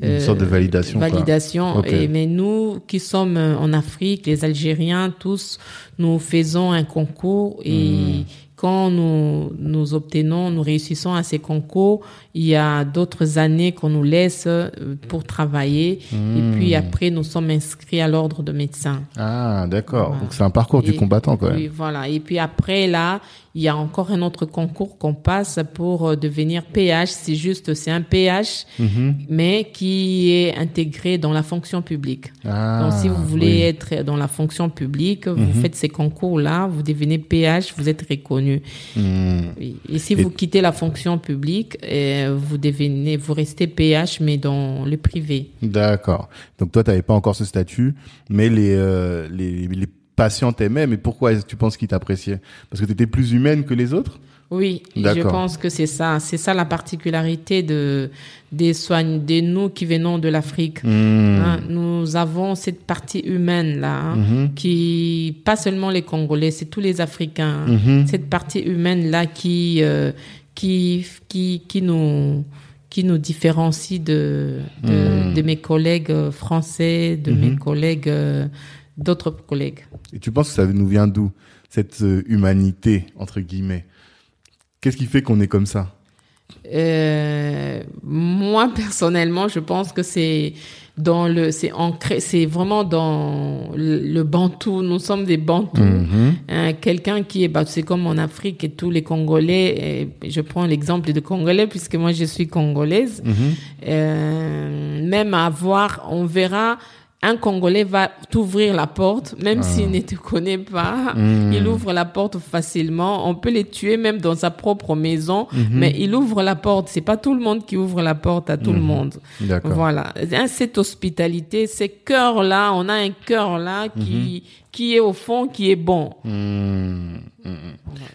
[SPEAKER 1] une sorte de euh, validation.
[SPEAKER 2] Validation. Et, mais nous qui sommes en Afrique, les Algériens tous nous faisons un concours et hmm. quand nous, nous obtenons, nous réussissons à ces concours, il y a d'autres années qu'on nous laisse euh, pour travailler. Et puis hmm. après, nous sommes inscrits à l'ordre de médecins.
[SPEAKER 1] Ah, d'accord. Donc c'est un parcours du combattant quand même.
[SPEAKER 2] Oui, voilà. Et puis après, là, il y a encore un autre concours qu'on passe pour euh, devenir PH. C'est juste, c'est un PH, mhm. mais qui est intégré dans la fonction publique. Ah, Donc, si vous voulez être dans la fonction publique, vous mhm. faites ces concours-là, vous devenez PH, vous êtes reconnu. Mhm. Et si vous quittez la fonction publique, euh, vous devenez, vous restez PH, mais dans le privé.
[SPEAKER 1] D'accord. Donc toi, tu n'avais pas encore ce statut, mais les, euh, les, les patient t'aimait, mais pourquoi est-ce que tu penses qu'il t'appréciait? Parce que tu étais plus humaine que les autres?
[SPEAKER 2] Oui, je pense que c'est ça. C'est ça la particularité de des soignes, de nous qui venons de l'Afrique. Hmm. Hein, nous avons cette partie humaine là, hein, mhm. qui pas seulement les Congolais, c'est tous les Africains. Mhm. Cette partie humaine là qui euh, qui qui qui nous qui nous différencie de de, hmm. de mes collègues français, de mes collègues euh, d'autres collègues.
[SPEAKER 1] Et tu penses que ça nous vient d'où cette euh, humanité entre guillemets? Qu'est-ce qui fait qu'on est comme ça?
[SPEAKER 2] Euh, Moi personnellement, je pense que c'est dans le, c'est ancré, c'est vraiment dans le, bantou. Nous sommes des bantous. Mhm. Hein, quelqu'un qui est, bah, c'est comme en Afrique et tous les Congolais. Et je prends l'exemple de Congolais puisque moi je suis congolaise. Mhm. Euh, même à voir, on verra un Congolais va t'ouvrir la porte, même ah. s'il ne te connaît pas. Hmm. Il ouvre la porte facilement. On peut les tuer même dans sa propre maison, mhm. mais il ouvre la porte. C'est pas tout le monde qui ouvre la porte à tout le mhm. monde. Voilà. Cette hospitalité, ces cœurs-là, on a un cœur là qui, mhm. qui est au fond, qui est bon.
[SPEAKER 1] Hmm.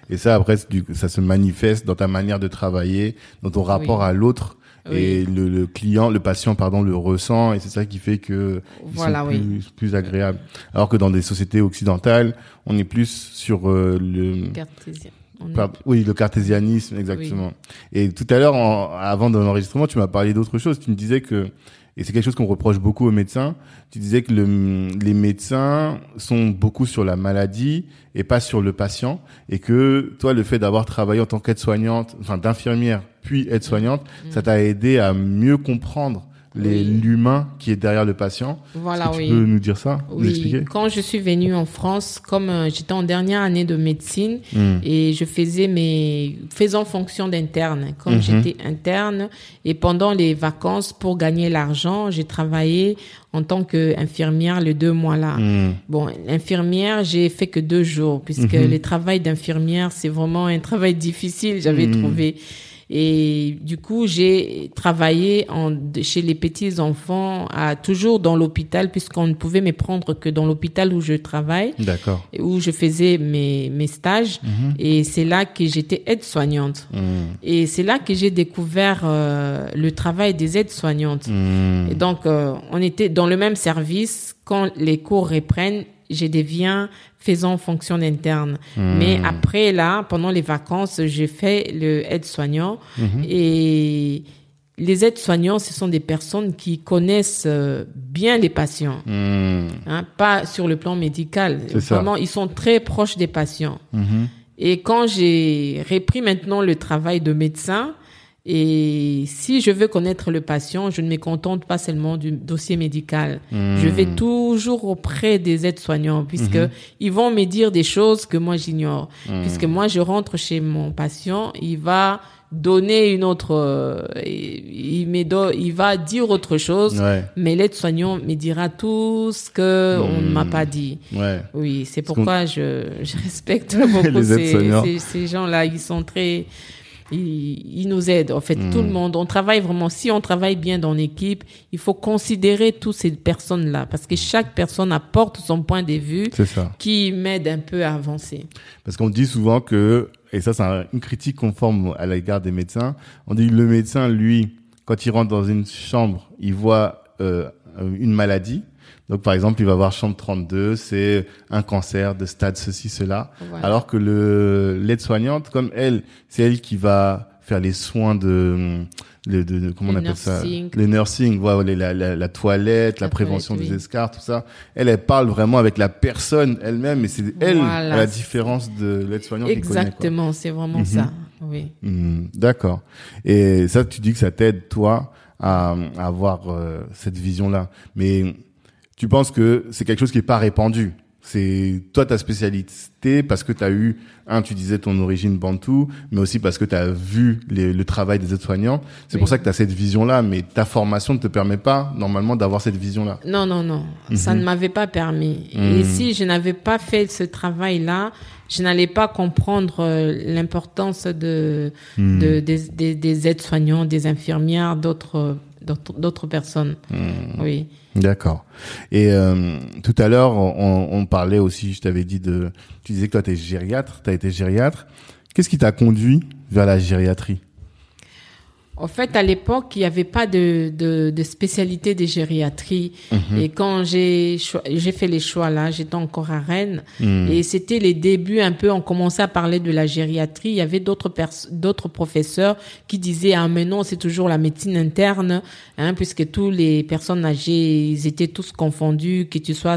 [SPEAKER 1] Et ça, après, ça se manifeste dans ta manière de travailler, dans ton rapport à l'autre et le, le, client, le patient, pardon, le ressent et c'est ça qui fait que voilà, plus, plus agréable. Alors que dans des sociétés occidentales, on est plus sur euh, le
[SPEAKER 2] cartésien.
[SPEAKER 1] oui, le cartésianisme, exactement. Et tout à l'heure, avant de l'enregistrement, tu m'as parlé d'autre chose. Tu me disais que et c'est quelque chose qu'on reproche beaucoup aux médecins. Tu disais que le, les médecins sont beaucoup sur la maladie et pas sur le patient, et que toi, le fait d'avoir travaillé en tant qu'aide-soignante, enfin d'infirmière puis aide-soignante, mm. ça t'a aidé à mieux comprendre l'humain qui est derrière le patient.
[SPEAKER 2] Voilà,
[SPEAKER 1] tu
[SPEAKER 2] oui.
[SPEAKER 1] peux nous dire ça,
[SPEAKER 2] nous expliquer Quand je suis venue en France, comme euh, j'étais en dernière année de médecine hmm. et je faisais mes faisant fonction d'interne, comme mhm. j'étais interne et pendant les vacances pour gagner l'argent, j'ai travaillé en tant qu'infirmière les deux mois là. Hmm. Bon, infirmière, j'ai fait que deux jours puisque mhm. le travail d'infirmière c'est vraiment un travail difficile, j'avais trouvé. Et du coup, j'ai travaillé en, chez les petits enfants, à, toujours dans l'hôpital, puisqu'on ne pouvait me prendre que dans l'hôpital où je travaille.
[SPEAKER 1] D'accord.
[SPEAKER 2] Où je faisais mes, mes stages.
[SPEAKER 1] Mhm.
[SPEAKER 2] Et c'est là que j'étais aide-soignante.
[SPEAKER 1] Mhm.
[SPEAKER 2] Et c'est là que j'ai découvert euh, le travail des aides-soignantes.
[SPEAKER 1] Mhm.
[SPEAKER 2] Et donc, euh, on était dans le même service. Quand les cours reprennent, je deviens faisant fonction interne. Mais après, là, pendant les vacances, j'ai fait le aide-soignant. Et les aides-soignants, ce sont des personnes qui connaissent euh, bien les patients.
[SPEAKER 1] Mhm.
[SPEAKER 2] Hein, pas sur le plan médical.
[SPEAKER 1] C'est ça.
[SPEAKER 2] Vraiment, ils sont très proches des patients.
[SPEAKER 1] Mhm.
[SPEAKER 2] Et quand j'ai repris maintenant le travail de médecin, et si je veux connaître le patient, je ne me contente pas seulement du dossier médical. Je vais toujours auprès des aides-soignants puisque ils vont me dire des choses que moi j'ignore. Puisque moi je rentre chez mon patient, il va donner une autre, euh, il, me do- il va dire autre chose,
[SPEAKER 1] Ouais.
[SPEAKER 2] mais l'aide-soignant me dira tout ce que on ne m'a pas dit.
[SPEAKER 1] Ouais.
[SPEAKER 2] Oui, c'est pourquoi je, je respecte beaucoup ces gens-là. Ils sont très, ils, ils nous aident. En fait,
[SPEAKER 1] Hmm.
[SPEAKER 2] tout le monde, on travaille vraiment. Si on travaille bien dans l'équipe, il faut considérer toutes ces personnes-là parce que chaque personne apporte son point de vue
[SPEAKER 1] C'est ça.
[SPEAKER 2] qui m'aide un peu à avancer.
[SPEAKER 1] Parce qu'on dit souvent que, et ça c'est un- une critique conforme à l'égard des médecins, on dit que le médecin, lui, quand il rentre dans une chambre, il voit euh, une maladie. Donc par exemple, il va voir chambre 32, c'est un cancer de stade ceci, cela.
[SPEAKER 2] Voilà.
[SPEAKER 1] Alors que le l'aide-soignante, comme elle, c'est elle qui va faire les soins de, de, de- de- comment on
[SPEAKER 2] Le
[SPEAKER 1] appelle ça?
[SPEAKER 2] nursing.
[SPEAKER 1] Le nursing, voilà, la, la, la toilette, la,
[SPEAKER 2] La
[SPEAKER 1] prévention
[SPEAKER 2] toilette,
[SPEAKER 1] des
[SPEAKER 2] oui.
[SPEAKER 1] escarres, tout ça. Elle, elle parle vraiment avec la personne elle-même, et c'est elle,
[SPEAKER 2] Voilà.
[SPEAKER 1] à la différence de l'aide-soignant qui connaît. quoi.
[SPEAKER 2] Exactement, c'est vraiment
[SPEAKER 1] Mhm.
[SPEAKER 2] ça. Oui.
[SPEAKER 1] Hmm, D'accord. Et ça, tu dis que ça t'aide, toi, à, à avoir euh, cette vision-là. Mais tu penses que c'est quelque chose qui est pas répandu? C'est toi ta spécialité parce que tu as eu un tu disais ton origine bantou mais aussi parce que tu as vu les- le travail des aides-soignants. C'est pour ça que tu as cette vision-là mais ta formation ne te permet pas normalement d'avoir cette vision-là.
[SPEAKER 2] Non, non, non. Ça ne m'avait pas permis.
[SPEAKER 1] Mhm.
[SPEAKER 2] Et si je n'avais pas fait ce travail-là, je n'allais pas comprendre euh, l'importance de,
[SPEAKER 1] Mhm.
[SPEAKER 2] de- des, des, des aides-soignants, des infirmières, d'autres, d'autres, personnes.
[SPEAKER 1] Mhm.
[SPEAKER 2] Oui.
[SPEAKER 1] D'accord. Et euh, tout à l'heure, on, on parlait aussi, je t'avais dit de, tu disais que toi, tu es gériatre, tu as été gériatre. Qu'est-ce qui t'a conduit vers la gériatrie?
[SPEAKER 2] En fait, à l'époque, il n'y avait pas de, de, de spécialité de gériatrie.
[SPEAKER 1] Mhm.
[SPEAKER 2] Et quand j'ai fait les choix là, j'étais encore à Rennes.
[SPEAKER 1] Mhm.
[SPEAKER 2] Et c'était les débuts un peu, on commençait à parler de la gériatrie. Il y avait d'autres professeurs qui disaient, ah mais non, c'est toujours la médecine interne, hein, puisque tous les personnes âgées, ils étaient tous confondus, que tu sois,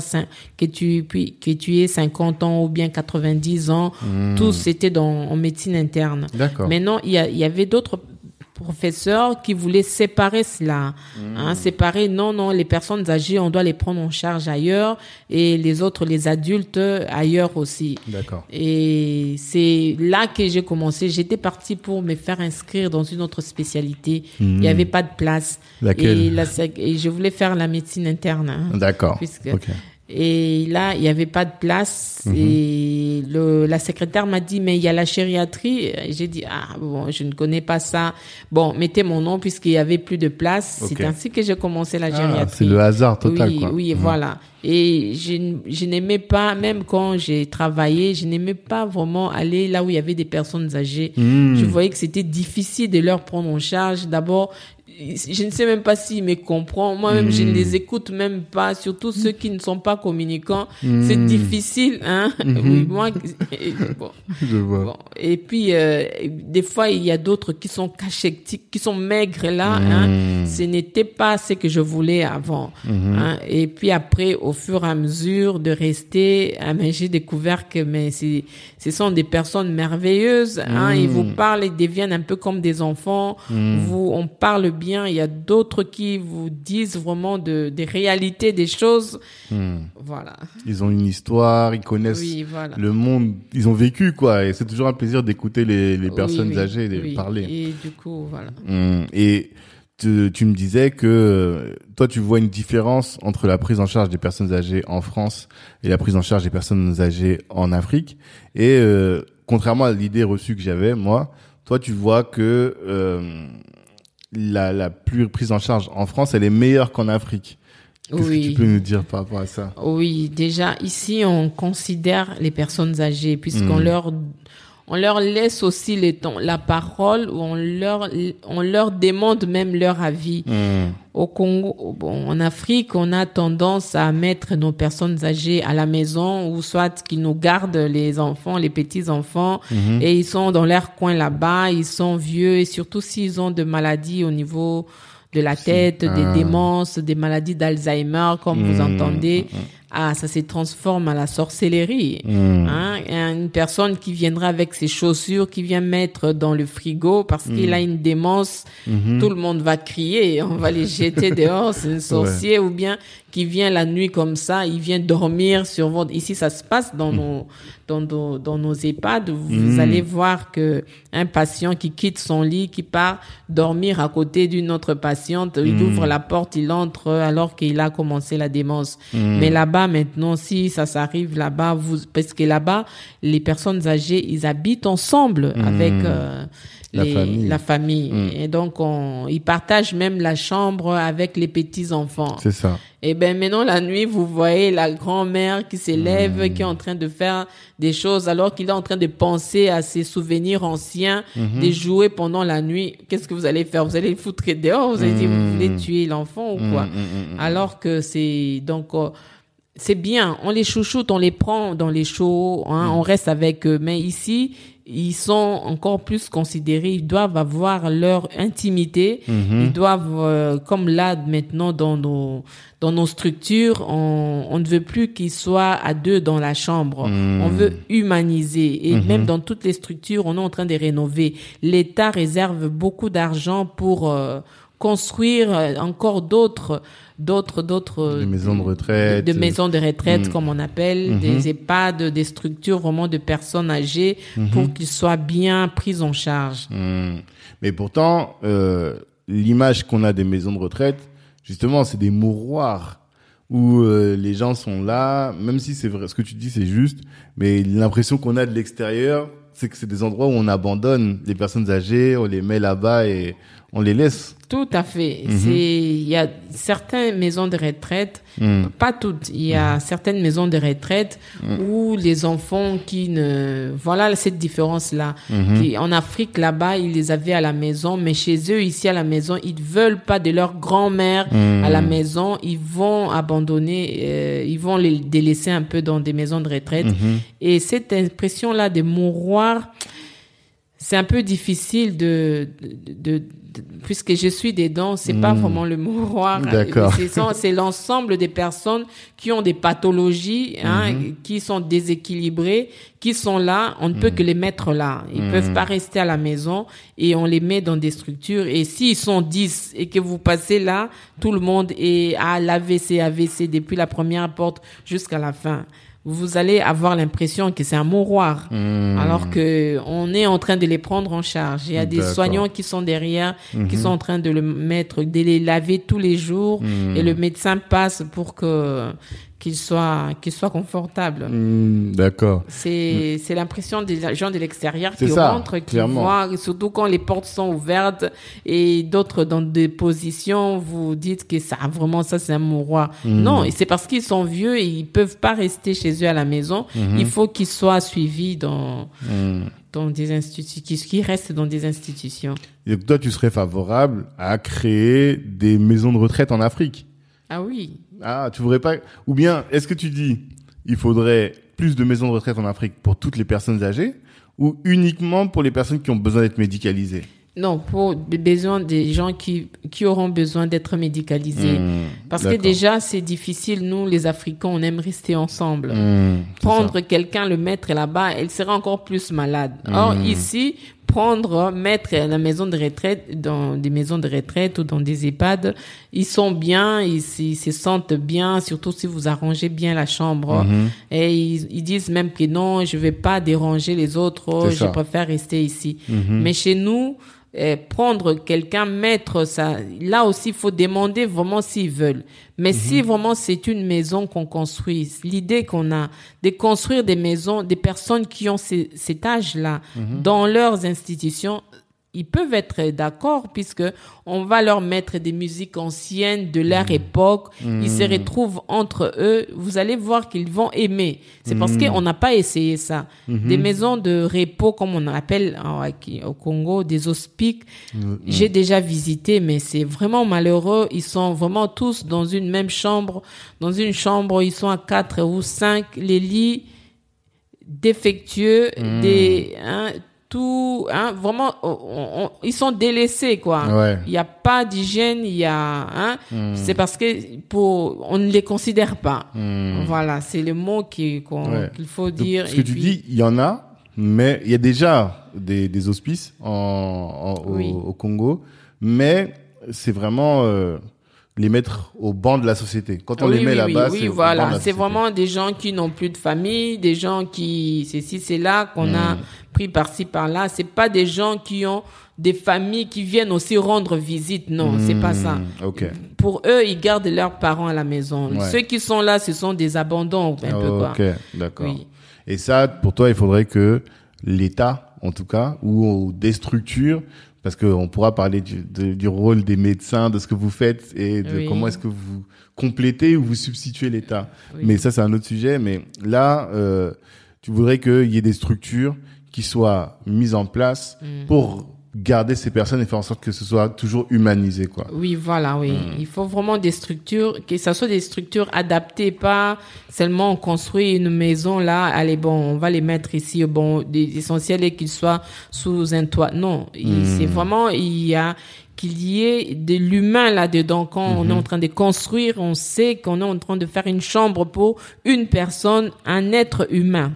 [SPEAKER 2] que tu, puis, que tu aies 50 ans ou bien 90 ans, tous étaient dans, en médecine interne.
[SPEAKER 1] D'accord.
[SPEAKER 2] Maintenant, il y, a- il y avait d'autres professeurs qui voulaient séparer cela, hein, séparer non non les personnes âgées on doit les prendre en charge ailleurs et les autres les adultes ailleurs aussi.
[SPEAKER 1] D'accord.
[SPEAKER 2] Et c'est là que j'ai commencé. J'étais partie pour me faire inscrire dans une autre spécialité. Il n'y avait pas de place.
[SPEAKER 1] Laquelle?
[SPEAKER 2] Et, la sec- et je voulais faire la médecine interne. hein.
[SPEAKER 1] D'accord.
[SPEAKER 2] Puisque-
[SPEAKER 1] Ok.
[SPEAKER 2] Et là, il n'y avait pas de place. Et le, la secrétaire m'a dit, mais il y a la gériatrie. Et J'ai dit, ah bon, je ne connais pas ça. Bon, mettez mon nom puisqu'il y avait plus de place. C'est ainsi que j'ai commencé la
[SPEAKER 1] Ah,
[SPEAKER 2] gériatrie.
[SPEAKER 1] c'est le hasard total,
[SPEAKER 2] oui,
[SPEAKER 1] quoi.
[SPEAKER 2] Oui,
[SPEAKER 1] Mhm.
[SPEAKER 2] voilà. Et je, je n'aimais pas, même quand j'ai travaillé, je n'aimais pas vraiment aller là où il y avait des personnes âgées.
[SPEAKER 1] Mhm.
[SPEAKER 2] Je voyais que c'était difficile de leur prendre en charge. D'abord, je ne sais même pas s'ils me comprennent. Moi-même, je ne
[SPEAKER 1] Mhm.
[SPEAKER 2] les écoute même pas. Surtout ceux qui ne sont pas communicants. C'est difficile, hein.
[SPEAKER 1] Mhm.
[SPEAKER 2] Oui, moi, bon.
[SPEAKER 1] Je vois.
[SPEAKER 2] Bon, et puis euh, des fois il y a d'autres qui sont cachetiques, qui sont maigres là. Hein. Ce n'était pas ce que je voulais avant. Hein. Et puis après, au fur et à mesure de rester, ah, mais j'ai découvert que mais ce sont des personnes merveilleuses. Hein. Ils vous parlent, ils deviennent un peu comme des enfants. Vous, on parle bien. Il y a d'autres qui vous disent vraiment de, des réalités des choses.
[SPEAKER 1] Mhm.
[SPEAKER 2] Voilà.
[SPEAKER 1] Ils ont une histoire, ils connaissent
[SPEAKER 2] Oui, voilà.
[SPEAKER 1] le monde, ils ont vécu quoi. Et c'est toujours un plaisir d'écouter les, les personnes
[SPEAKER 2] Oui, oui,
[SPEAKER 1] âgées
[SPEAKER 2] oui.
[SPEAKER 1] parler.
[SPEAKER 2] Et du coup, voilà.
[SPEAKER 1] Hum, Et tu, tu me disais que euh, toi, tu vois une différence entre la prise en charge des personnes âgées en France et la prise en charge des personnes âgées en Afrique. Et euh, contrairement à l'idée reçue que j'avais, moi, toi, tu vois que euh, la, la plus prise en charge en France, elle est meilleure qu'en Afrique. Qu'est-ce
[SPEAKER 2] Oui.
[SPEAKER 1] que tu peux nous dire par rapport à ça?
[SPEAKER 2] Oui, déjà ici on considère les personnes âgées puisqu'on
[SPEAKER 1] Mm.
[SPEAKER 2] leur on leur laisse aussi les temps, la parole ou on leur on leur demande même leur avis.
[SPEAKER 1] Hmm.
[SPEAKER 2] Au Congo, bon, en Afrique, on a tendance à mettre nos personnes âgées à la maison ou soit qu'ils nous gardent les enfants, les petits enfants
[SPEAKER 1] Mhm.
[SPEAKER 2] et ils sont dans leur coin là-bas, ils sont vieux et surtout s'ils ont de maladies au niveau de la tête,
[SPEAKER 1] Ah.
[SPEAKER 2] des démences, des maladies d'Alzheimer, comme vous
[SPEAKER 1] Mhm.
[SPEAKER 2] entendez, ah, ça se transforme à la sorcellerie.
[SPEAKER 1] Hmm.
[SPEAKER 2] Hein, une personne qui viendra avec ses chaussures, qui vient mettre dans le frigo parce qu'il
[SPEAKER 1] Hmm.
[SPEAKER 2] a une démence, tout le monde va crier, on va les jeter dehors, c'est un sorcier, ou bien qui vient la nuit comme ça, il vient dormir sur votre... Ici, ça se passe dans nos, dans nos, dans nos EHPAD, vous
[SPEAKER 1] Hmm.
[SPEAKER 2] allez voir que un patient qui quitte son lit, qui part dormir à côté d'une autre patiente, il ouvre la porte, il entre alors qu'il a commencé la démence. Mais là-bas, maintenant, si ça s'arrive là-bas, vous, parce que là-bas, les personnes âgées, ils habitent ensemble avec euh,
[SPEAKER 1] La famille.
[SPEAKER 2] la famille. Et donc, on, ils partagent même la chambre avec les petits-enfants.
[SPEAKER 1] C'est ça.
[SPEAKER 2] Et ben maintenant la nuit, vous voyez la grand-mère qui s'élève, qui est en train de faire des choses alors qu'il est en train de penser à ses souvenirs anciens, de jouer pendant la nuit. Qu'est-ce que vous allez faire? Vous allez le foutre dehors? Vous allez dire vous voulez tuer l'enfant ou quoi? Alors que c'est donc euh, c'est bien, on les chouchoute, on les prend dans les shows, hein, on reste avec eux. Mais ici, ils sont encore plus considérés, ils doivent avoir leur intimité, ils doivent, euh, comme là maintenant dans nos dans nos structures, on, on ne veut plus qu'ils soient à deux dans la chambre. On veut humaniser. Et même dans toutes les structures, on est en train de rénover. L'État réserve beaucoup d'argent pour euh, construire euh, encore d'autres d'autres d'autres
[SPEAKER 1] Des maisons de retraite.
[SPEAKER 2] de, de maisons de retraite
[SPEAKER 1] Mm.
[SPEAKER 2] comme on appelle des EHPAD des structures vraiment de personnes âgées pour qu'ils soient bien pris en charge
[SPEAKER 1] Hmm. Mais pourtant, euh, l'image qu'on a des maisons de retraite, justement, c'est des mouroirs où euh, les gens sont là, même si c'est vrai, ce que tu dis, c'est juste, mais l'impression qu'on a de l'extérieur, c'est que c'est des endroits où on abandonne les personnes âgées, on les met là-bas et on les laisse.
[SPEAKER 2] tout à fait. C'est il y a certaines maisons de retraite
[SPEAKER 1] Hmm.
[SPEAKER 2] pas toutes il y a certaines maisons de retraite où les enfants qui ne voilà cette différence là qui en Afrique là-bas ils les avaient à la maison mais chez eux ici à la maison ils veulent pas de leur grand-mère à la maison. Ils vont abandonner euh, ils vont les délaisser un peu dans des maisons de retraite. Et cette impression là de mouroir c'est un peu difficile de, de, de- de- puisque je suis dedans, c'est pas vraiment le mouroir.
[SPEAKER 1] D'accord.
[SPEAKER 2] C'est l'ensemble des personnes qui ont des pathologies, hein, qui sont déséquilibrées, qui sont là. On ne peut que les mettre là. Ils peuvent pas rester à la maison et on les met dans des structures. Et s'ils sont 10 et que vous passez là, tout le monde est à l'AVC, AVC depuis la première porte jusqu'à la fin vous allez avoir l'impression que c'est un mouroir, alors que on est en train de les prendre en charge. Il y a des soignants qui sont derrière, qui sont en train de le mettre, de les laver tous les jours, et le médecin passe pour que qu'il soit qu'il soit confortable.
[SPEAKER 1] Hmm, D'accord.
[SPEAKER 2] C'est l'impression des gens de l'extérieur qui
[SPEAKER 1] ça,
[SPEAKER 2] rentrent, qui voient, surtout quand les portes sont ouvertes et d'autres dans des positions, vous dites que ça vraiment ça c'est un mouroir.
[SPEAKER 1] Hmm.
[SPEAKER 2] Non, c'est parce qu'ils sont vieux et ils peuvent pas rester chez eux à la maison.
[SPEAKER 1] Hmm.
[SPEAKER 2] Il faut qu'ils soient suivis dans dans des instituts, qu'ils qu'ils restent dans des institutions.
[SPEAKER 1] Et toi, tu serais favorable à créer des maisons de retraite en Afrique?
[SPEAKER 2] Ah oui.
[SPEAKER 1] Ah, tu voudrais pas Ou bien, est-ce que tu dis, il faudrait plus de maisons de retraite en Afrique pour toutes les personnes âgées ou uniquement pour les personnes qui ont besoin d'être médicalisées?
[SPEAKER 2] Non, pour des besoins des gens qui, qui auront besoin d'être médicalisés.
[SPEAKER 1] Hmm,
[SPEAKER 2] Parce que déjà, c'est difficile. Nous, les Africains, on aime rester ensemble.
[SPEAKER 1] Hmm,
[SPEAKER 2] Prendre quelqu'un, le mettre là-bas, elle sera encore plus malade. Or, ici, prendre, mettre à la maison de retraite, dans des maisons de retraite ou dans des EHPAD, ils sont bien, ils, se sentent bien, surtout si vous arrangez bien la chambre. Et ils, ils disent même que non, je vais pas déranger les autres, je
[SPEAKER 1] ça.
[SPEAKER 2] préfère rester ici. Mais chez nous, eh, prendre quelqu'un, mettre ça. Là aussi, il faut demander vraiment s'ils veulent. Mais si vraiment c'est une maison qu'on construit, l'idée qu'on a de construire des maisons, des personnes qui ont ces- cet âge-là dans leurs institutions, ils peuvent être d'accord puisque on va leur mettre des musiques anciennes de leur époque. Ils se retrouvent entre eux. Vous allez voir qu'ils vont aimer. C'est parce qu'on n'a pas essayé ça. Des maisons de repos, comme on appelle aquí- au Congo, des hospices. J'ai déjà visité, mais c'est vraiment malheureux. Ils sont vraiment tous dans une même chambre. Dans une chambre, ils sont à quatre ou cinq. Les lits défectueux, des hein, tout, hein, vraiment, on- on- ils sont délaissés quoi.
[SPEAKER 1] Ouais.
[SPEAKER 2] Il n'y a pas d'hygiène, il y a, hein, c'est parce que pour, on ne les considère pas. Voilà, c'est le mot qui- qu'on-
[SPEAKER 1] Ouais.
[SPEAKER 2] qu'il faut
[SPEAKER 1] Donc,
[SPEAKER 2] dire.
[SPEAKER 1] ce que
[SPEAKER 2] Et
[SPEAKER 1] tu
[SPEAKER 2] puis-
[SPEAKER 1] dis, il y en a, mais il y a déjà des, des hospices en, en- au,
[SPEAKER 2] Oui.
[SPEAKER 1] au Congo, mais c'est vraiment euh, les mettre au banc de la société. Quand on
[SPEAKER 2] oui,
[SPEAKER 1] les met
[SPEAKER 2] oui,
[SPEAKER 1] là-bas,
[SPEAKER 2] oui,
[SPEAKER 1] c'est
[SPEAKER 2] voilà. C'est vraiment des gens qui n'ont plus de famille, des gens qui, c'est ci, c'est là qu'on
[SPEAKER 1] Hmm.
[SPEAKER 2] a pris par-ci, par-là. C'est pas des gens qui ont des familles qui viennent aussi rendre visite. Non, c'est pas ça.
[SPEAKER 1] Hmm, Ok.
[SPEAKER 2] Pour eux, ils gardent leurs parents à la maison.
[SPEAKER 1] Ouais.
[SPEAKER 2] Ceux qui sont là, ce sont des abandons, un peu, quoi.
[SPEAKER 1] Ok, d'accord.
[SPEAKER 2] Oui.
[SPEAKER 1] Et ça, pour toi, il faudrait que l'État, en tout cas, ou des structures, parce qu'on pourra parler du, de- du rôle des médecins, de ce que vous faites et de
[SPEAKER 2] Oui.
[SPEAKER 1] comment est-ce que vous complétez ou vous substituez l'État.
[SPEAKER 2] Oui.
[SPEAKER 1] Mais ça, c'est un autre sujet. Mais là, euh, tu voudrais qu'il y ait des structures qui soient mises en place
[SPEAKER 2] Mm.
[SPEAKER 1] pour garder ces personnes et faire en sorte que ce soit toujours humanisé, quoi.
[SPEAKER 2] Oui, voilà, oui.
[SPEAKER 1] Hmm.
[SPEAKER 2] Il faut vraiment des structures, que ce soit des structures adaptées, pas seulement on construit une maison là, allez bon, on va les mettre ici, bon, l'essentiel est qu'ils soient sous un toit. Non,
[SPEAKER 1] Hmm.
[SPEAKER 2] c'est vraiment, il y a qu'il y ait de l'humain là-dedans. Quand on est
[SPEAKER 1] Hmm.
[SPEAKER 2] en train de construire, on sait qu'on est en train de faire une chambre pour une personne, un être humain.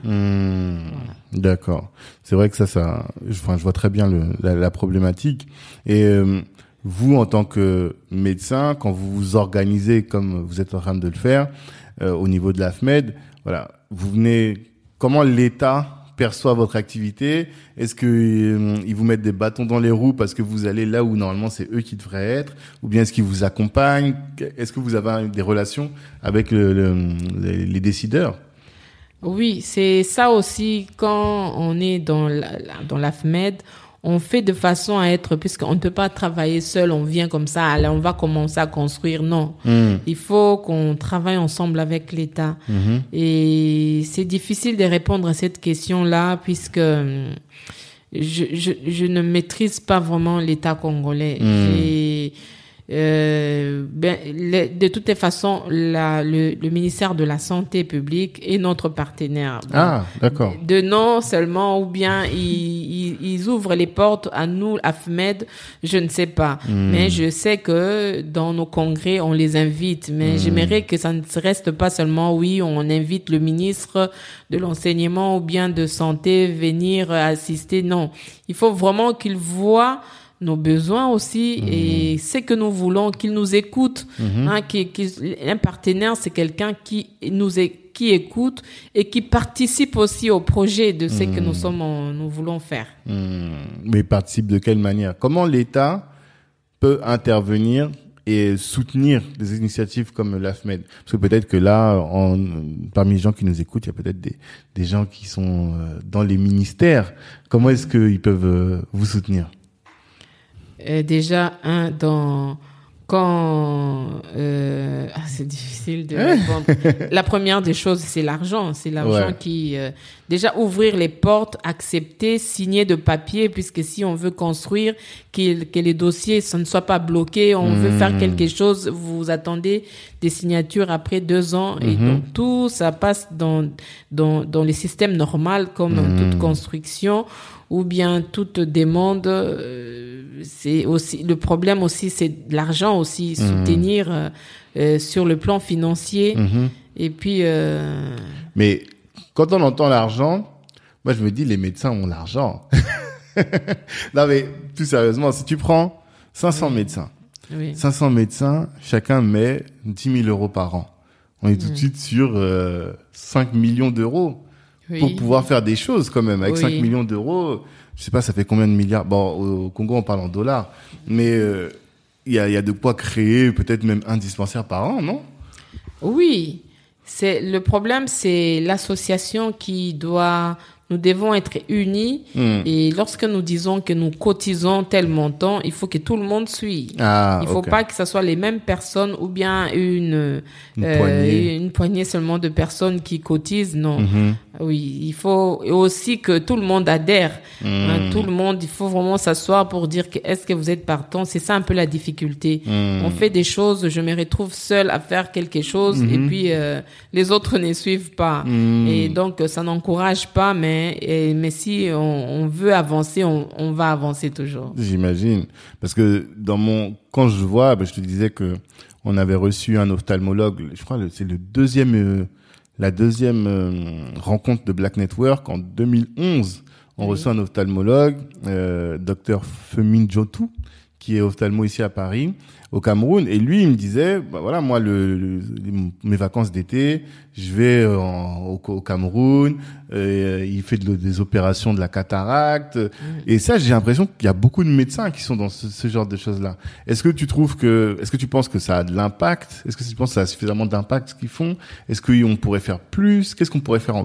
[SPEAKER 1] D'accord. C'est vrai que ça, ça, je, enfin, je vois très bien le, la, la problématique. Et euh, vous, en tant que médecin, quand vous vous organisez comme vous êtes en train de le faire euh, au niveau de l'AFMED, voilà, vous venez. Comment l'État perçoit votre activité? Est-ce que euh, ils vous mettent des bâtons dans les roues parce que vous allez là où normalement c'est eux qui devraient être, ou bien est-ce qu'ils vous accompagnent? Est-ce que vous avez des relations avec le, le- les, les décideurs?
[SPEAKER 2] Oui, c'est ça aussi quand on est dans la, la- dans l'AFMED, on fait de façon à être, puisqu'on ne peut pas travailler seul, on vient comme ça, allez, on va commencer à construire. Non, il faut qu'on travaille ensemble avec l'État. Et c'est difficile de répondre à cette question-là, puisque hum, je, je, je ne maîtrise pas vraiment l'État congolais. J'ai, euh, ben, de toutes les façons, la, le, le ministère de la Santé publique est notre partenaire. Donc,
[SPEAKER 1] Ah, d'accord.
[SPEAKER 2] de non seulement ou bien ils, ils, ils ouvrent les portes à nous, AFMED, je ne sais pas. Mais je sais que dans nos congrès, on les invite. Mais j'aimerais que ça ne se reste pas seulement, oui, on invite le ministre de l'enseignement ou bien de santé venir assister. Non, il faut vraiment qu'ils voient nos besoins aussi et ce que nous voulons, qu'ils nous écoutent. Hein, qui, qui- un partenaire, c'est quelqu'un qui nous é- qui écoute et qui participe aussi au projet de ce que nous sommes, en- nous voulons faire.
[SPEAKER 1] Hmm, mais participe de quelle manière? Comment l'État peut intervenir et soutenir des initiatives comme l'AFMED Parce que peut-être que là, en, parmi les gens qui nous écoutent, il y a peut-être des, des gens qui sont euh, dans les ministères. Comment est-ce qu'ils peuvent euh, vous soutenir?
[SPEAKER 2] Euh, déjà, un, dans, quand, euh, ah, c'est difficile de répondre. La première des choses, c'est l'argent. C'est l'argent
[SPEAKER 1] Ouais.
[SPEAKER 2] qui, euh, déjà ouvrir les portes, accepter, signer de papier, puisque si on veut construire, qu'il- que les dossiers ça ne soient pas bloqués, on veut faire quelque chose, vous attendez des signatures après deux ans, et donc tout ça passe dans dans dans les systèmes normaux comme toute construction ou bien toute demande. euh, c'est aussi le problème aussi, c'est l'argent aussi soutenir euh, euh, sur le plan financier. Et puis euh,
[SPEAKER 1] Mais quand on entend l'argent, moi je me dis les médecins ont l'argent. non mais tout sérieusement, si tu prends 500 médecins,
[SPEAKER 2] oui.
[SPEAKER 1] 500 médecins, chacun met 10 000 euros par an. On est tout de suite sur euh, 5 millions d'euros
[SPEAKER 2] Oui.
[SPEAKER 1] pour pouvoir faire des choses quand même. Avec
[SPEAKER 2] Oui.
[SPEAKER 1] 5 millions d'euros, je sais pas, ça fait combien de milliards? Bon, au Congo, on parle en dollars, mais euh, il y, a, y a de quoi créer peut-être même un dispensaire par an, non?
[SPEAKER 2] Oui, c'est le problème, c'est l'association qui doit nous devons être unis
[SPEAKER 1] Hmm.
[SPEAKER 2] et lorsque nous disons que nous cotisons tel montant, il faut que tout le monde suive.
[SPEAKER 1] Ah,
[SPEAKER 2] il faut
[SPEAKER 1] ok.
[SPEAKER 2] pas que ce soit les mêmes personnes ou bien une
[SPEAKER 1] Une
[SPEAKER 2] euh,
[SPEAKER 1] poignée.
[SPEAKER 2] une poignée seulement de personnes qui cotisent. Non.
[SPEAKER 1] Mhm.
[SPEAKER 2] Oui, il faut aussi que tout le monde adhère.
[SPEAKER 1] Hmm.
[SPEAKER 2] Hein, tout le monde, il faut vraiment s'asseoir pour dire que est-ce que vous êtes partant? C'est ça un peu la difficulté.
[SPEAKER 1] Hmm.
[SPEAKER 2] On fait des choses, je me retrouve seule à faire quelque chose et puis euh, les autres ne suivent pas.
[SPEAKER 1] Hmm.
[SPEAKER 2] Et donc ça n'encourage pas, mais et- mais si on, on veut avancer, on, on va avancer toujours.
[SPEAKER 1] J'imagine. Parce que dans mon, quand je vois, ben, je te disais que on avait reçu un ophtalmologue, je crois que c'est le deuxième, euh, la deuxième euh, rencontre de Black Network en 2011. On
[SPEAKER 2] Oui.
[SPEAKER 1] reçoit un ophtalmologue, euh, docteur Femin Jotou, qui est ophtalmo ici à Paris, au Cameroun. Et lui, il me disait, bah voilà, moi, le, le- mes vacances d'été, je vais euh, en- au, au Cameroun. euh, il fait de- des opérations de la cataracte. Et ça, j'ai l'impression qu'il y a beaucoup de médecins qui sont dans ce, ce genre de choses-là. Est-ce que tu trouves que, est-ce que tu penses que ça a de l'impact? Est-ce que tu penses que ça a suffisamment d'impact ce qu'ils font? Est-ce qu'on pourrait faire plus? Qu'est-ce qu'on pourrait faire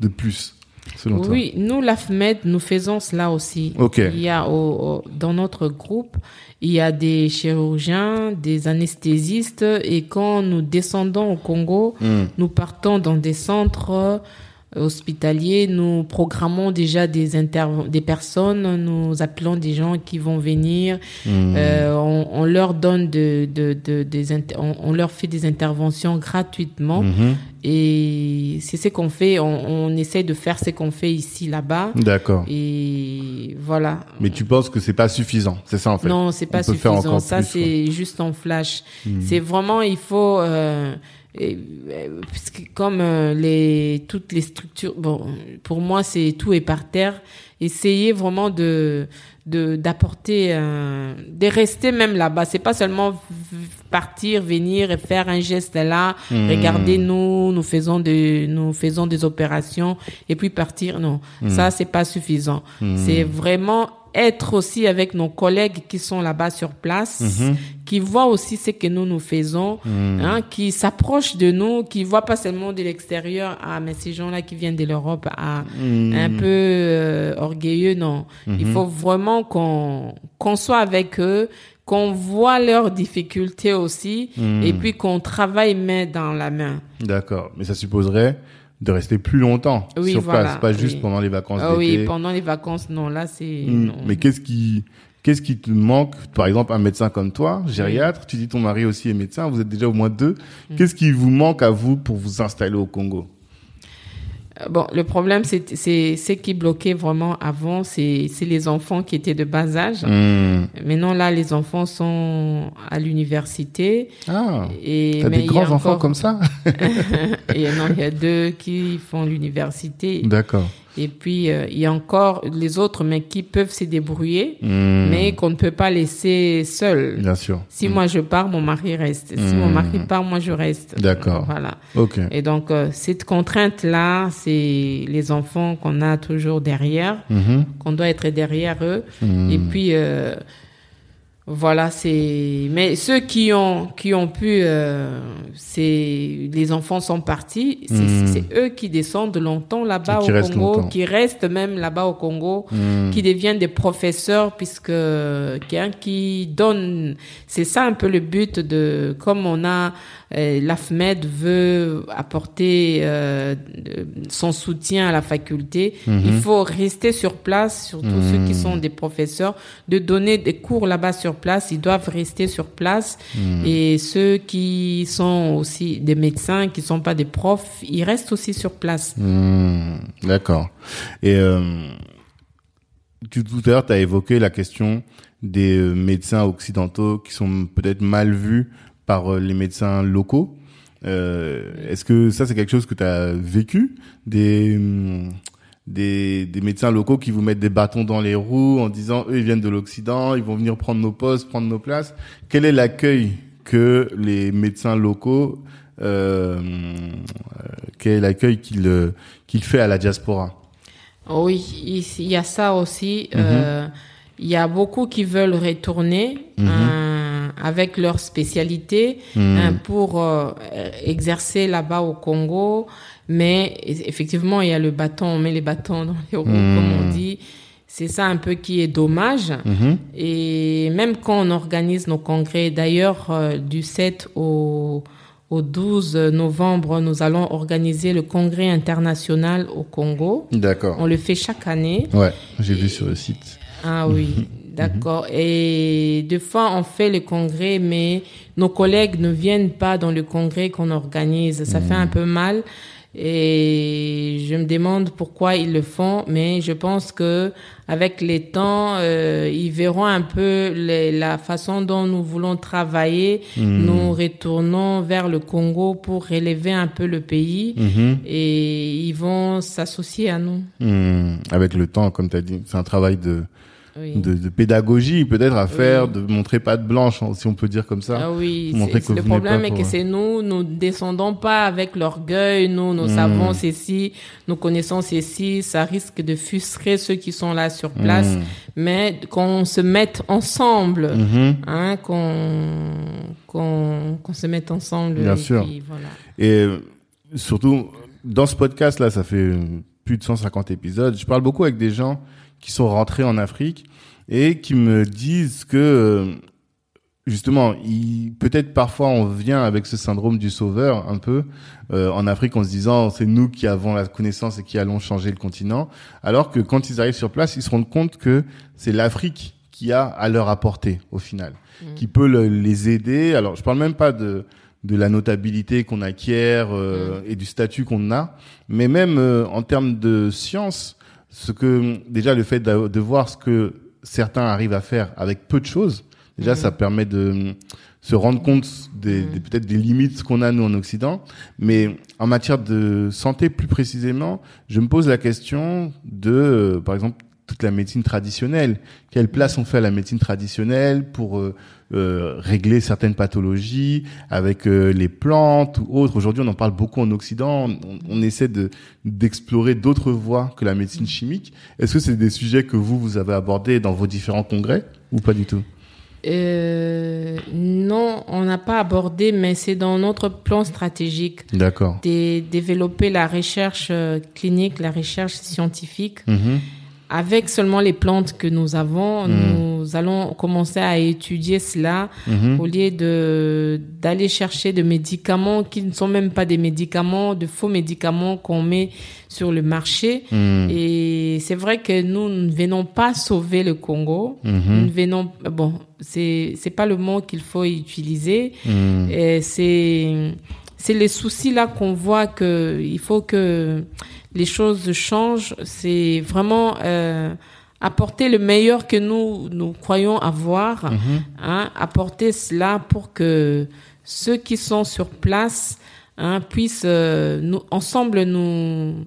[SPEAKER 1] de plus? Selon toi
[SPEAKER 2] Oui, nous, l'AFMED, nous faisons cela aussi.
[SPEAKER 1] Ok.
[SPEAKER 2] Il y a au, au- dans notre groupe, il y a des chirurgiens, des anesthésistes, et quand nous descendons au Congo,
[SPEAKER 1] Hmm.
[SPEAKER 2] nous partons dans des centres hospitaliers, nous programmons déjà des interv- des personnes, nous appelons des gens qui vont venir,
[SPEAKER 1] Hmm.
[SPEAKER 2] euh, on, on leur donne de, de, de- des inter- on, on leur fait des interventions gratuitement.
[SPEAKER 1] Mhm.
[SPEAKER 2] Et c'est ce qu'on fait, on, on essaie de faire ce qu'on fait ici, là-bas.
[SPEAKER 1] D'accord.
[SPEAKER 2] Et voilà.
[SPEAKER 1] Mais tu penses que c'est pas suffisant, c'est ça en fait
[SPEAKER 2] Non, c'est pas suffisant. Ça, c'est juste en flash. C'est vraiment, il faut, euh, et, euh, puisque comme euh, les toutes les structures, bon, pour moi, c'est tout est par terre. Essayer vraiment de de d'apporter, euh, de rester même là-bas. C'est pas seulement partir, venir et faire un geste là.
[SPEAKER 1] Hmm.
[SPEAKER 2] Regardez nous, nous faisons des nous faisons des opérations et puis partir. Non, ça c'est pas suffisant. C'est vraiment être aussi avec nos collègues qui sont là-bas sur place, qui voient aussi ce que nous nous faisons, hein, qui s'approchent de nous, qui voient pas seulement de l'extérieur, ah mais ces gens-là qui viennent de l'Europe, ah un peu euh, orgueilleux, non. Il faut vraiment qu'on qu'on soit avec eux, qu'on voit leurs difficultés aussi, et puis qu'on travaille main dans la main.
[SPEAKER 1] D'accord. Mais ça supposerait de rester plus longtemps
[SPEAKER 2] Oui,
[SPEAKER 1] sur
[SPEAKER 2] voilà,
[SPEAKER 1] place, pas juste pendant les vacances
[SPEAKER 2] Ah oui, pendant les vacances, non, là c'est.
[SPEAKER 1] Hmm. Mais qu'est-ce qui qu'est-ce qui te manque Par exemple, un médecin comme toi, gériatre, tu dis ton mari aussi est médecin, vous êtes déjà au moins deux.
[SPEAKER 2] Hmm.
[SPEAKER 1] Qu'est-ce qui vous manque à vous pour vous installer au Congo?
[SPEAKER 2] Bon, le problème, c'est c'est ce qui bloquait vraiment avant, c'est c'est les enfants qui étaient de bas âge.
[SPEAKER 1] Hmm.
[SPEAKER 2] Maintenant, là, les enfants sont à l'université.
[SPEAKER 1] Ah,
[SPEAKER 2] Et
[SPEAKER 1] t'as des
[SPEAKER 2] il y a
[SPEAKER 1] grands enfants
[SPEAKER 2] encore-
[SPEAKER 1] comme ça
[SPEAKER 2] et non, il y a deux qui font l'université.
[SPEAKER 1] D'accord.
[SPEAKER 2] Et puis, euh, il y a encore les autres, mais qui peuvent se débrouiller,
[SPEAKER 1] Hmm.
[SPEAKER 2] mais qu'on ne peut pas laisser seuls.
[SPEAKER 1] Bien sûr.
[SPEAKER 2] Si moi je pars, mon mari reste. Si mon mari part, moi je reste.
[SPEAKER 1] D'accord.
[SPEAKER 2] Voilà.
[SPEAKER 1] Ok.
[SPEAKER 2] Et donc, euh, cette contrainte-là, c'est les enfants qu'on a toujours derrière, qu'on doit être derrière eux.
[SPEAKER 1] Hmm.
[SPEAKER 2] Et puis, euh, voilà, c'est. Mais ceux qui ont qui ont pu, euh, c'est les enfants sont partis. C'est
[SPEAKER 1] Mm.
[SPEAKER 2] c'est eux qui descendent longtemps là-bas
[SPEAKER 1] qui
[SPEAKER 2] au Congo,
[SPEAKER 1] longtemps.
[SPEAKER 2] qui restent même là-bas au Congo,
[SPEAKER 1] Hmm.
[SPEAKER 2] qui deviennent des professeurs puisque quelqu'un qui donne. C'est ça un peu le but de comme on a euh, l'AFMED veut apporter euh, son soutien à la faculté.
[SPEAKER 1] Mhm.
[SPEAKER 2] Il faut rester sur place, surtout ceux qui sont des professeurs, de donner des cours là-bas sur place. Ils doivent rester sur place. Et ceux qui sont aussi des médecins, qui sont pas des profs, ils restent aussi sur place.
[SPEAKER 1] D'accord. Et euh, tout à l'heure, tu as évoqué la question des euh, médecins occidentaux qui sont peut-être mal vus par euh, les médecins locaux. Euh, Est-ce que ça, c'est quelque chose que tu as vécu? Des, hum, des, des médecins locaux qui vous mettent des bâtons dans les roues en disant, eux, ils viennent de l'Occident, ils vont venir prendre nos postes, prendre nos places. Quel est l'accueil que les médecins locaux, euh, euh, quel est l'accueil qu'il euh, qu'il fait à la diaspora?
[SPEAKER 2] Oui, il y a ça aussi. Euh, il y a beaucoup qui veulent retourner hein, avec leur spécialité hein, pour euh, exercer là-bas au Congo. Mais effectivement, il y a le bâton, on met les bâtons dans les roues, comme on dit. C'est ça un peu qui est dommage. Et même quand on organise nos congrès, d'ailleurs, euh, du 7 au, au 12 novembre, nous allons organiser le congrès international au Congo.
[SPEAKER 1] D'accord.
[SPEAKER 2] On le fait chaque année.
[SPEAKER 1] Ouais, j'ai vu sur le site.
[SPEAKER 2] Ah oui, d'accord. Et deux fois, on fait le congrès, mais nos collègues ne viennent pas dans le congrès qu'on organise. Ça fait un peu mal. Et je me demande pourquoi ils le font, mais je pense que avec les temps, euh, ils verront un peu les, la façon dont nous voulons travailler. Nous retournons vers le Congo pour relever un peu le pays et ils vont s'associer à nous.
[SPEAKER 1] Hmm. Avec le temps, comme tu as dit, c'est un travail de,
[SPEAKER 2] Oui.
[SPEAKER 1] de, de pédagogie peut-être à faire, de montrer patte blanche, hein, si on peut dire comme ça.
[SPEAKER 2] Ah oui,
[SPEAKER 1] Montrer
[SPEAKER 2] c'est-
[SPEAKER 1] que
[SPEAKER 2] le problème est que c'est nous, nous descendons pas avec l'orgueil, nous, nous
[SPEAKER 1] Hmm.
[SPEAKER 2] savons ceci, nous connaissons ceci, ça risque de frustrer ceux qui sont là sur place,
[SPEAKER 1] Hmm.
[SPEAKER 2] mais qu'on se mette ensemble,
[SPEAKER 1] Mhm.
[SPEAKER 2] hein, qu'on qu'on qu'on se mette ensemble.
[SPEAKER 1] Bien
[SPEAKER 2] et
[SPEAKER 1] sûr.
[SPEAKER 2] puis voilà.
[SPEAKER 1] Et euh, surtout, dans ce podcast-là, ça fait plus de 150 épisodes. Je parle beaucoup avec des gens qui sont rentrés en Afrique et qui me disent que, euh, justement, peut-être parfois on vient avec ce syndrome du sauveur un peu euh, en Afrique en se disant c'est nous qui avons la connaissance et qui allons changer le continent, alors que quand ils arrivent sur place, ils se rendent compte que c'est l'Afrique qui a à leur apporter au final, qui peut le- les aider. Alors je parle même pas de de la notabilité qu'on acquiert euh, et du statut qu'on a, mais même euh, en termes de science, ce que déjà le fait de voir ce que certains arrivent à faire avec peu de choses, déjà ça permet de se rendre compte des, des- peut-être des limites qu'on a nous en Occident, mais en matière de santé plus précisément, je me pose la question de, euh, par exemple, toute la médecine traditionnelle. Quelle place on fait à la médecine traditionnelle pour euh, euh, régler certaines pathologies avec euh, les plantes ou autres. Aujourd'hui, on en parle beaucoup en Occident. On, on essaie de d'explorer d'autres voies que la médecine chimique. Est-ce que c'est des sujets que vous vous avez abordés dans vos différents congrès ou pas du tout?
[SPEAKER 2] Euh, non, on n'a pas abordé, mais c'est dans notre plan stratégique.
[SPEAKER 1] D'accord.
[SPEAKER 2] de développer la recherche euh, clinique, la recherche scientifique.
[SPEAKER 1] Mhm.
[SPEAKER 2] Avec seulement les plantes que nous avons, nous allons commencer à étudier cela
[SPEAKER 1] Mhm.
[SPEAKER 2] au lieu de d'aller chercher des médicaments qui ne sont même pas des médicaments, de faux médicaments qu'on met sur le marché.
[SPEAKER 1] Mhm.
[SPEAKER 2] Et c'est vrai que nous ne venons pas sauver le Congo.
[SPEAKER 1] Mhm.
[SPEAKER 2] Nous ne venons bon, c'est c'est pas le mot qu'il faut utiliser. Et c'est c'est les soucis là qu'on voit que il faut que les choses changent. C'est vraiment euh, apporter le meilleur que nous nous croyons avoir, hein, apporter cela pour que ceux qui sont sur place hein, puissent euh, nous ensemble nous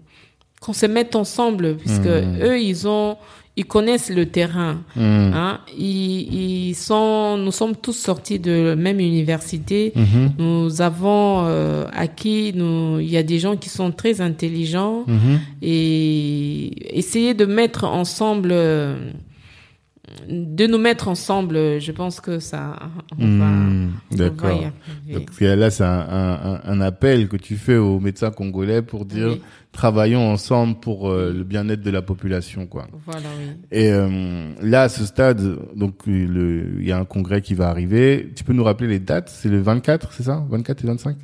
[SPEAKER 2] qu'on se mette ensemble puisque eux ils ont ils connaissent le terrain
[SPEAKER 1] Mhm.
[SPEAKER 2] Hein, ils, ils sont, nous sommes tous sortis de la même université.
[SPEAKER 1] Mhm.
[SPEAKER 2] Nous avons euh, acquis, nous, il y a des gens qui sont très intelligents
[SPEAKER 1] Mhm.
[SPEAKER 2] et essayer de mettre ensemble, euh, de nous mettre ensemble, je pense que ça, on va y
[SPEAKER 1] D'accord. Donc là, c'est un, un, un- appel que tu fais aux médecins congolais pour dire
[SPEAKER 2] Oui.
[SPEAKER 1] travaillons ensemble pour euh, le bien-être de la population, quoi.
[SPEAKER 2] Voilà, oui.
[SPEAKER 1] Et euh, là, à ce stade, donc il y a un congrès qui va arriver. Tu peux nous rappeler les dates? C'est le 24, c'est ça? 24 et 25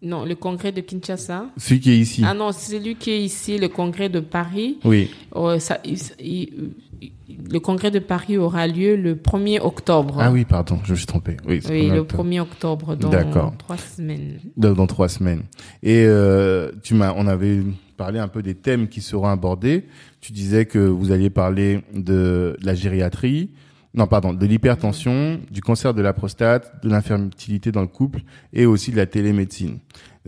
[SPEAKER 2] Non, le congrès de Kinshasa.
[SPEAKER 1] Celui qui est ici.
[SPEAKER 2] Ah non, c'est celui qui est ici, le congrès de Paris.
[SPEAKER 1] Oui.
[SPEAKER 2] Oh, ça, il- il- le congrès de Paris aura lieu le 1er octobre.
[SPEAKER 1] Ah oui, pardon, je me suis trompé. Oui,
[SPEAKER 2] Oui, le
[SPEAKER 1] octobre.
[SPEAKER 2] 1er octobre, dans
[SPEAKER 1] D'accord.
[SPEAKER 2] trois semaines.
[SPEAKER 1] dans, dans trois semaines. Et euh, tu m'as, on avait parlé un peu des thèmes qui seront abordés. Tu disais que vous alliez parler de la gériatrie, non pardon, de l'hypertension, du cancer de la prostate, de l'infertilité dans le couple et aussi de la télémédecine.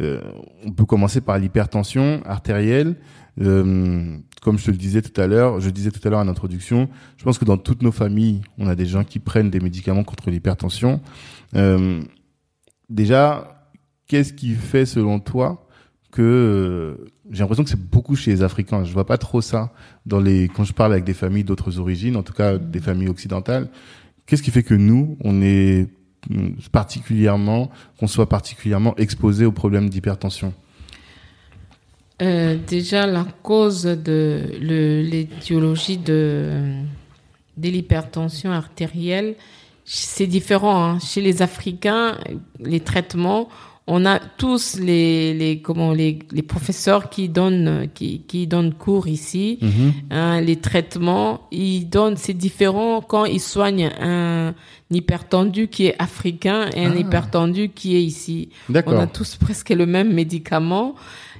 [SPEAKER 1] Euh, on peut commencer par l'hypertension artérielle. Euh, comme je te le disais tout à l'heure, je disais tout à l'heure en introduction, je pense que dans toutes nos familles, on a des gens qui prennent des médicaments contre l'hypertension. Euh, déjà, qu'est-ce qui fait selon toi que euh, j'ai l'impression que c'est beaucoup chez les Africains. Je vois pas trop ça dans les quand je parle avec des familles d'autres origines, en tout cas des familles occidentales. Qu'est-ce qui fait que nous, on est mm, particulièrement, qu'on soit particulièrement exposé aux problèmes d'hypertension?
[SPEAKER 2] Euh, Déjà, la cause de l'étiologie de de l'hypertension artérielle, c'est différent. Hein. Chez les Africains, les traitements on a tous les, les comment les, les professeurs qui donnent qui, qui donnent cours ici mhm. hein, les traitements ils donnent c'est différent quand ils soignent un hypertendu qui est africain et un ah. hypertendu qui est ici on a tous presque le même médicament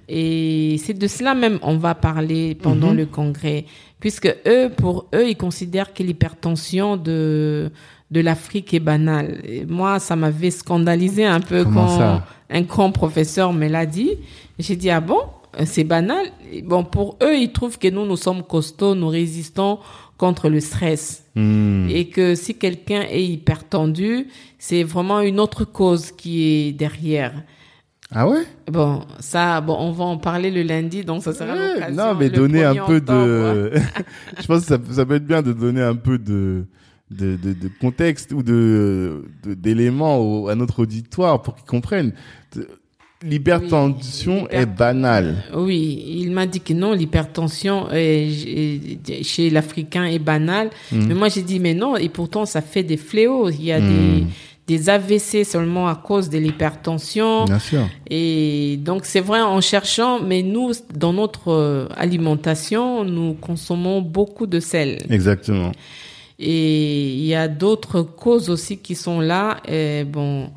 [SPEAKER 2] et c'est de cela même on va parler pendant mhm. le congrès puisque eux pour eux ils considèrent que l'hypertension de de l'Afrique est banale. moi, ça m'avait scandalisé un peu quand un grand professeur me l'a dit. J'ai dit, ah bon, c'est banal. bon, pour eux, ils trouvent que nous, nous sommes costauds, nous résistons contre le stress. Hmm. Et que si quelqu'un est hyper tendu, c'est vraiment une autre cause qui est derrière.
[SPEAKER 1] Ah ouais?
[SPEAKER 2] Bon, ça, bon, on va en parler le lundi, donc ça sera l'occasion.
[SPEAKER 1] Non, mais donner un peu de... Je pense que ça, ça peut être bien de donner un peu de de, de, de contexte ou de d'éléments à notre auditoire pour qu'ils comprennent. L'hypertension est banale.
[SPEAKER 2] Oui, il m'a dit que non, l'hypertension chez l'Africain est banale. Hmm. Mais moi, j'ai dit, mais non, et pourtant, ça fait des fléaux. Il y a des, hmm. des AVC seulement à cause de l'hypertension.
[SPEAKER 1] Bien sûr.
[SPEAKER 2] Et donc, c'est vrai, en cherchant, mais nous, dans notre alimentation, nous consommons beaucoup de sel.
[SPEAKER 1] Exactement.
[SPEAKER 2] Et il y a d'autres causes aussi qui sont là. Et bon,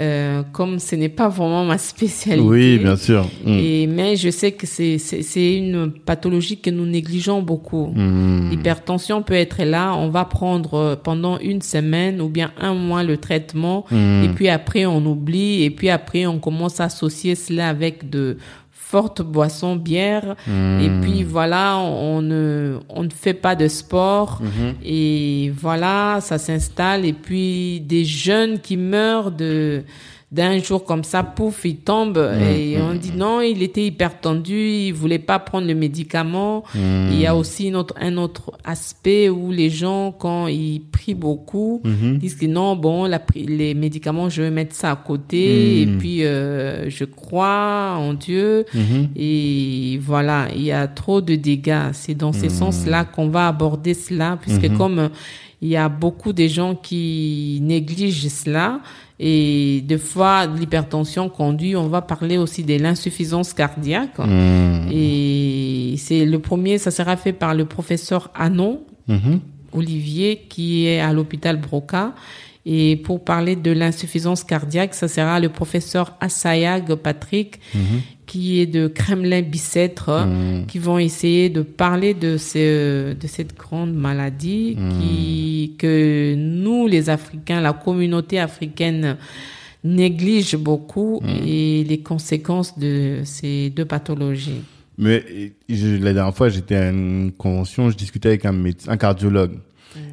[SPEAKER 2] euh, comme ce n'est pas vraiment ma spécialité.
[SPEAKER 1] Oui, bien sûr.
[SPEAKER 2] Mm. Et, mais je sais que c'est, c'est, une pathologie que nous négligeons beaucoup. Mm. L'hypertension peut être là, on va prendre pendant une semaine ou bien un mois le traitement, mm. et puis après on oublie, et puis après on commence à associer cela avec de forte boisson, bière. Et hmm. puis voilà, on ne, on ne fait pas de sport. Mhm. Et voilà, ça s'installe. Et puis des jeunes qui meurent de d'un jour comme ça, pouf, il tombe. Mmh, et mmh, on dit mmh. non, il était hyper tendu, il voulait pas prendre le médicament. Il y a aussi une autre, un autre aspect où les gens, quand ils prient beaucoup, disent que non, bon, la, les médicaments, je vais mettre ça à côté et puis euh, je crois en Dieu. Et voilà, il y a trop de dégâts. C'est dans ce sens-là qu'on va aborder cela, puisque comme il y a beaucoup de gens qui négligent cela, et des fois, l'hypertension conduit, on va parler aussi de l'insuffisance cardiaque. Mmh. Et c'est le premier, ça sera fait par le professeur Anon, mmh. Olivier, qui est à l'hôpital Broca. Et pour parler de l'insuffisance cardiaque, ça sera le professeur Assayag Patrick, mmh qui est de Kremlin-Bicêtre, mmh. qui vont essayer de parler de, ce, de cette grande maladie mmh. qui, que nous, les Africains, la communauté africaine, néglige beaucoup mmh. et les conséquences de ces deux pathologies.
[SPEAKER 1] Mais la dernière fois, j'étais à une convention, je discutais avec un médecin, un cardiologue.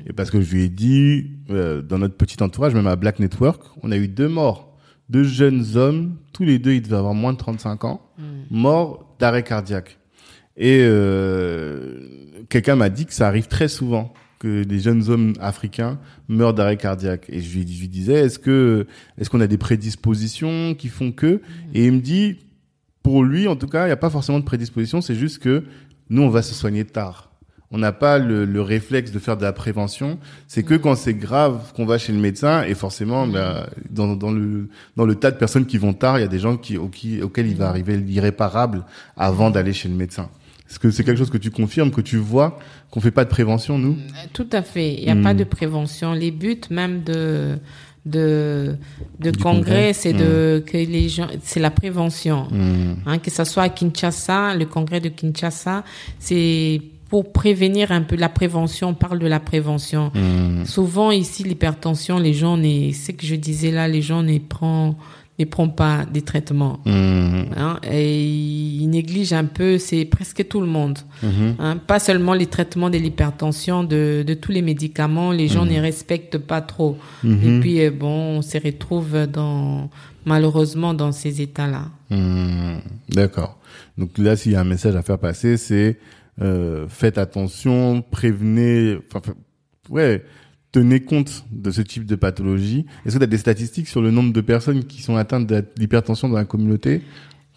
[SPEAKER 1] Et parce que je lui ai dit, euh, dans notre petit entourage, même à Black Network, on a eu deux morts deux jeunes hommes, tous les deux, ils devaient avoir moins de 35 ans, hmm. morts d'arrêt cardiaque. Et euh, quelqu'un m'a dit que ça arrive très souvent que des jeunes hommes africains meurent d'arrêt cardiaque. Et je lui, je lui disais, est-ce que est-ce qu'on a des prédispositions qui font que hmm. Et il me dit, pour lui, en tout cas, il n'y a pas forcément de prédisposition, c'est juste que nous, on va se soigner tard on n'a pas le, le, réflexe de faire de la prévention. C'est que quand c'est grave qu'on va chez le médecin et forcément, ben, dans, dans, le dans le tas de personnes qui vont tard, il y a des gens qui, auxquels il va arriver l'irréparable avant d'aller chez le médecin. Est-ce que c'est quelque chose que tu confirmes, que tu vois, qu'on fait pas de prévention, nous?
[SPEAKER 2] Tout à fait. Il n'y a pas de prévention. Les buts même de de de congrès, c'est de que les gens, c'est la prévention. Hein, que ça soit à Kinshasa, le congrès de Kinshasa, c'est pour prévenir un peu la prévention, on parle de la prévention. Mmh. Souvent ici l'hypertension, les gens, c'est ce que je disais là, les gens ne prennent ne prend pas des traitements.
[SPEAKER 1] Mhm.
[SPEAKER 2] Hein, et il néglige un peu, c'est presque tout le monde.
[SPEAKER 1] Mhm.
[SPEAKER 2] Hein, pas seulement les traitements de l'hypertension, de, de tous les médicaments, les gens ne respectent pas trop. Et puis, euh, bon, on se retrouve dans, malheureusement dans ces états-là.
[SPEAKER 1] Hmm, D'accord. Donc là, s'il y a un message à faire passer, c'est euh, faites attention, prévenez, enfin, ouais, tenez compte de ce type de pathologie. Est-ce que tu as des statistiques sur le nombre de personnes qui sont atteintes de l'hypertension dans la communauté?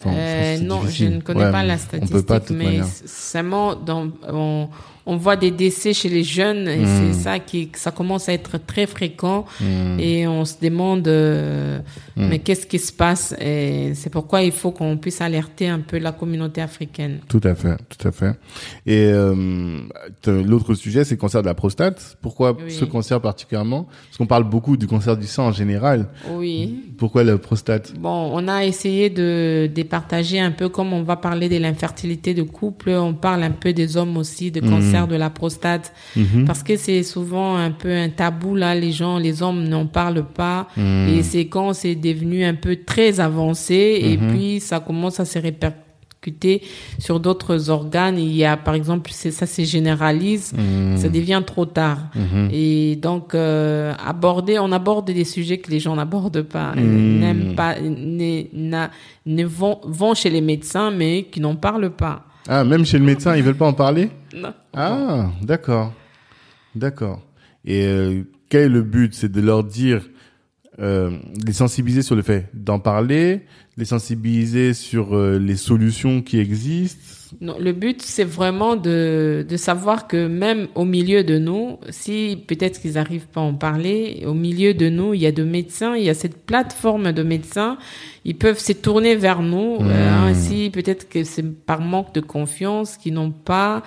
[SPEAKER 1] Enfin,
[SPEAKER 2] Euh, non, je ne connais
[SPEAKER 1] Ouais,
[SPEAKER 2] pas la
[SPEAKER 1] On
[SPEAKER 2] statistique,
[SPEAKER 1] peut pas
[SPEAKER 2] mais
[SPEAKER 1] manière.
[SPEAKER 2] seulement dans, on, on voit des décès chez les jeunes et
[SPEAKER 1] Mm.
[SPEAKER 2] c'est ça qui, que ça commence à être très fréquent
[SPEAKER 1] Hmm,
[SPEAKER 2] et on se demande euh,
[SPEAKER 1] Mm.
[SPEAKER 2] mais qu'est-ce qui se passe et c'est pourquoi il faut qu'on puisse alerter un peu la communauté africaine.
[SPEAKER 1] Tout à fait, tout à fait. Et euh, t- l'autre sujet, c'est le cancer de la prostate. Pourquoi
[SPEAKER 2] Oui.
[SPEAKER 1] ce cancer particulièrement? Parce qu'on parle beaucoup du cancer du sang en général.
[SPEAKER 2] Oui.
[SPEAKER 1] Pourquoi la prostate?
[SPEAKER 2] Bon, on a essayé de départager un peu comme on va parler de l'infertilité de couple, on parle un peu des hommes aussi de cancer de la prostate
[SPEAKER 1] Mhm.
[SPEAKER 2] parce que c'est souvent un peu un tabou là, les gens, les hommes n'en parlent pas
[SPEAKER 1] Mhm.
[SPEAKER 2] et c'est quand c'est devenu un peu très avancé et puis ça commence à se répercuter sur d'autres organes. Il y a par exemple, c'est ça se généralise,
[SPEAKER 1] Mhm.
[SPEAKER 2] ça devient trop tard.
[SPEAKER 1] Mhm.
[SPEAKER 2] Et donc, euh, aborder, on aborde des sujets que les gens n'abordent pas,
[SPEAKER 1] Mm.
[SPEAKER 2] n'aiment pas, ne, n'a- ne vont, vont chez les médecins, mais qui n'en parlent pas.
[SPEAKER 1] Ah, même chez le médecin, ils veulent pas en parler?
[SPEAKER 2] Non.
[SPEAKER 1] Ah, d'accord. D'accord. Et euh, quel est le but? C'est de leur dire, euh, les sensibiliser sur le fait d'en parler, les sensibiliser sur euh, les solutions qui existent?
[SPEAKER 2] Non, le but, c'est vraiment de, de savoir que même au milieu de nous, si peut-être qu'ils n'arrivent pas à en parler, au milieu de nous, il y a de médecins, il y a cette plateforme de médecins, ils peuvent se tourner vers nous. euh, hein, si peut-être que c'est par manque de confiance qu'ils n'ont pas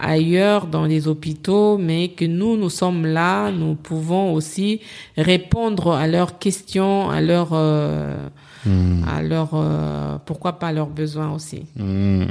[SPEAKER 2] ailleurs dans les hôpitaux, mais que nous, nous sommes là, nous pouvons aussi répondre à leurs questions, à leurs, euh, à leurs, euh, pourquoi pas à leurs besoins aussi.
[SPEAKER 1] Hmm.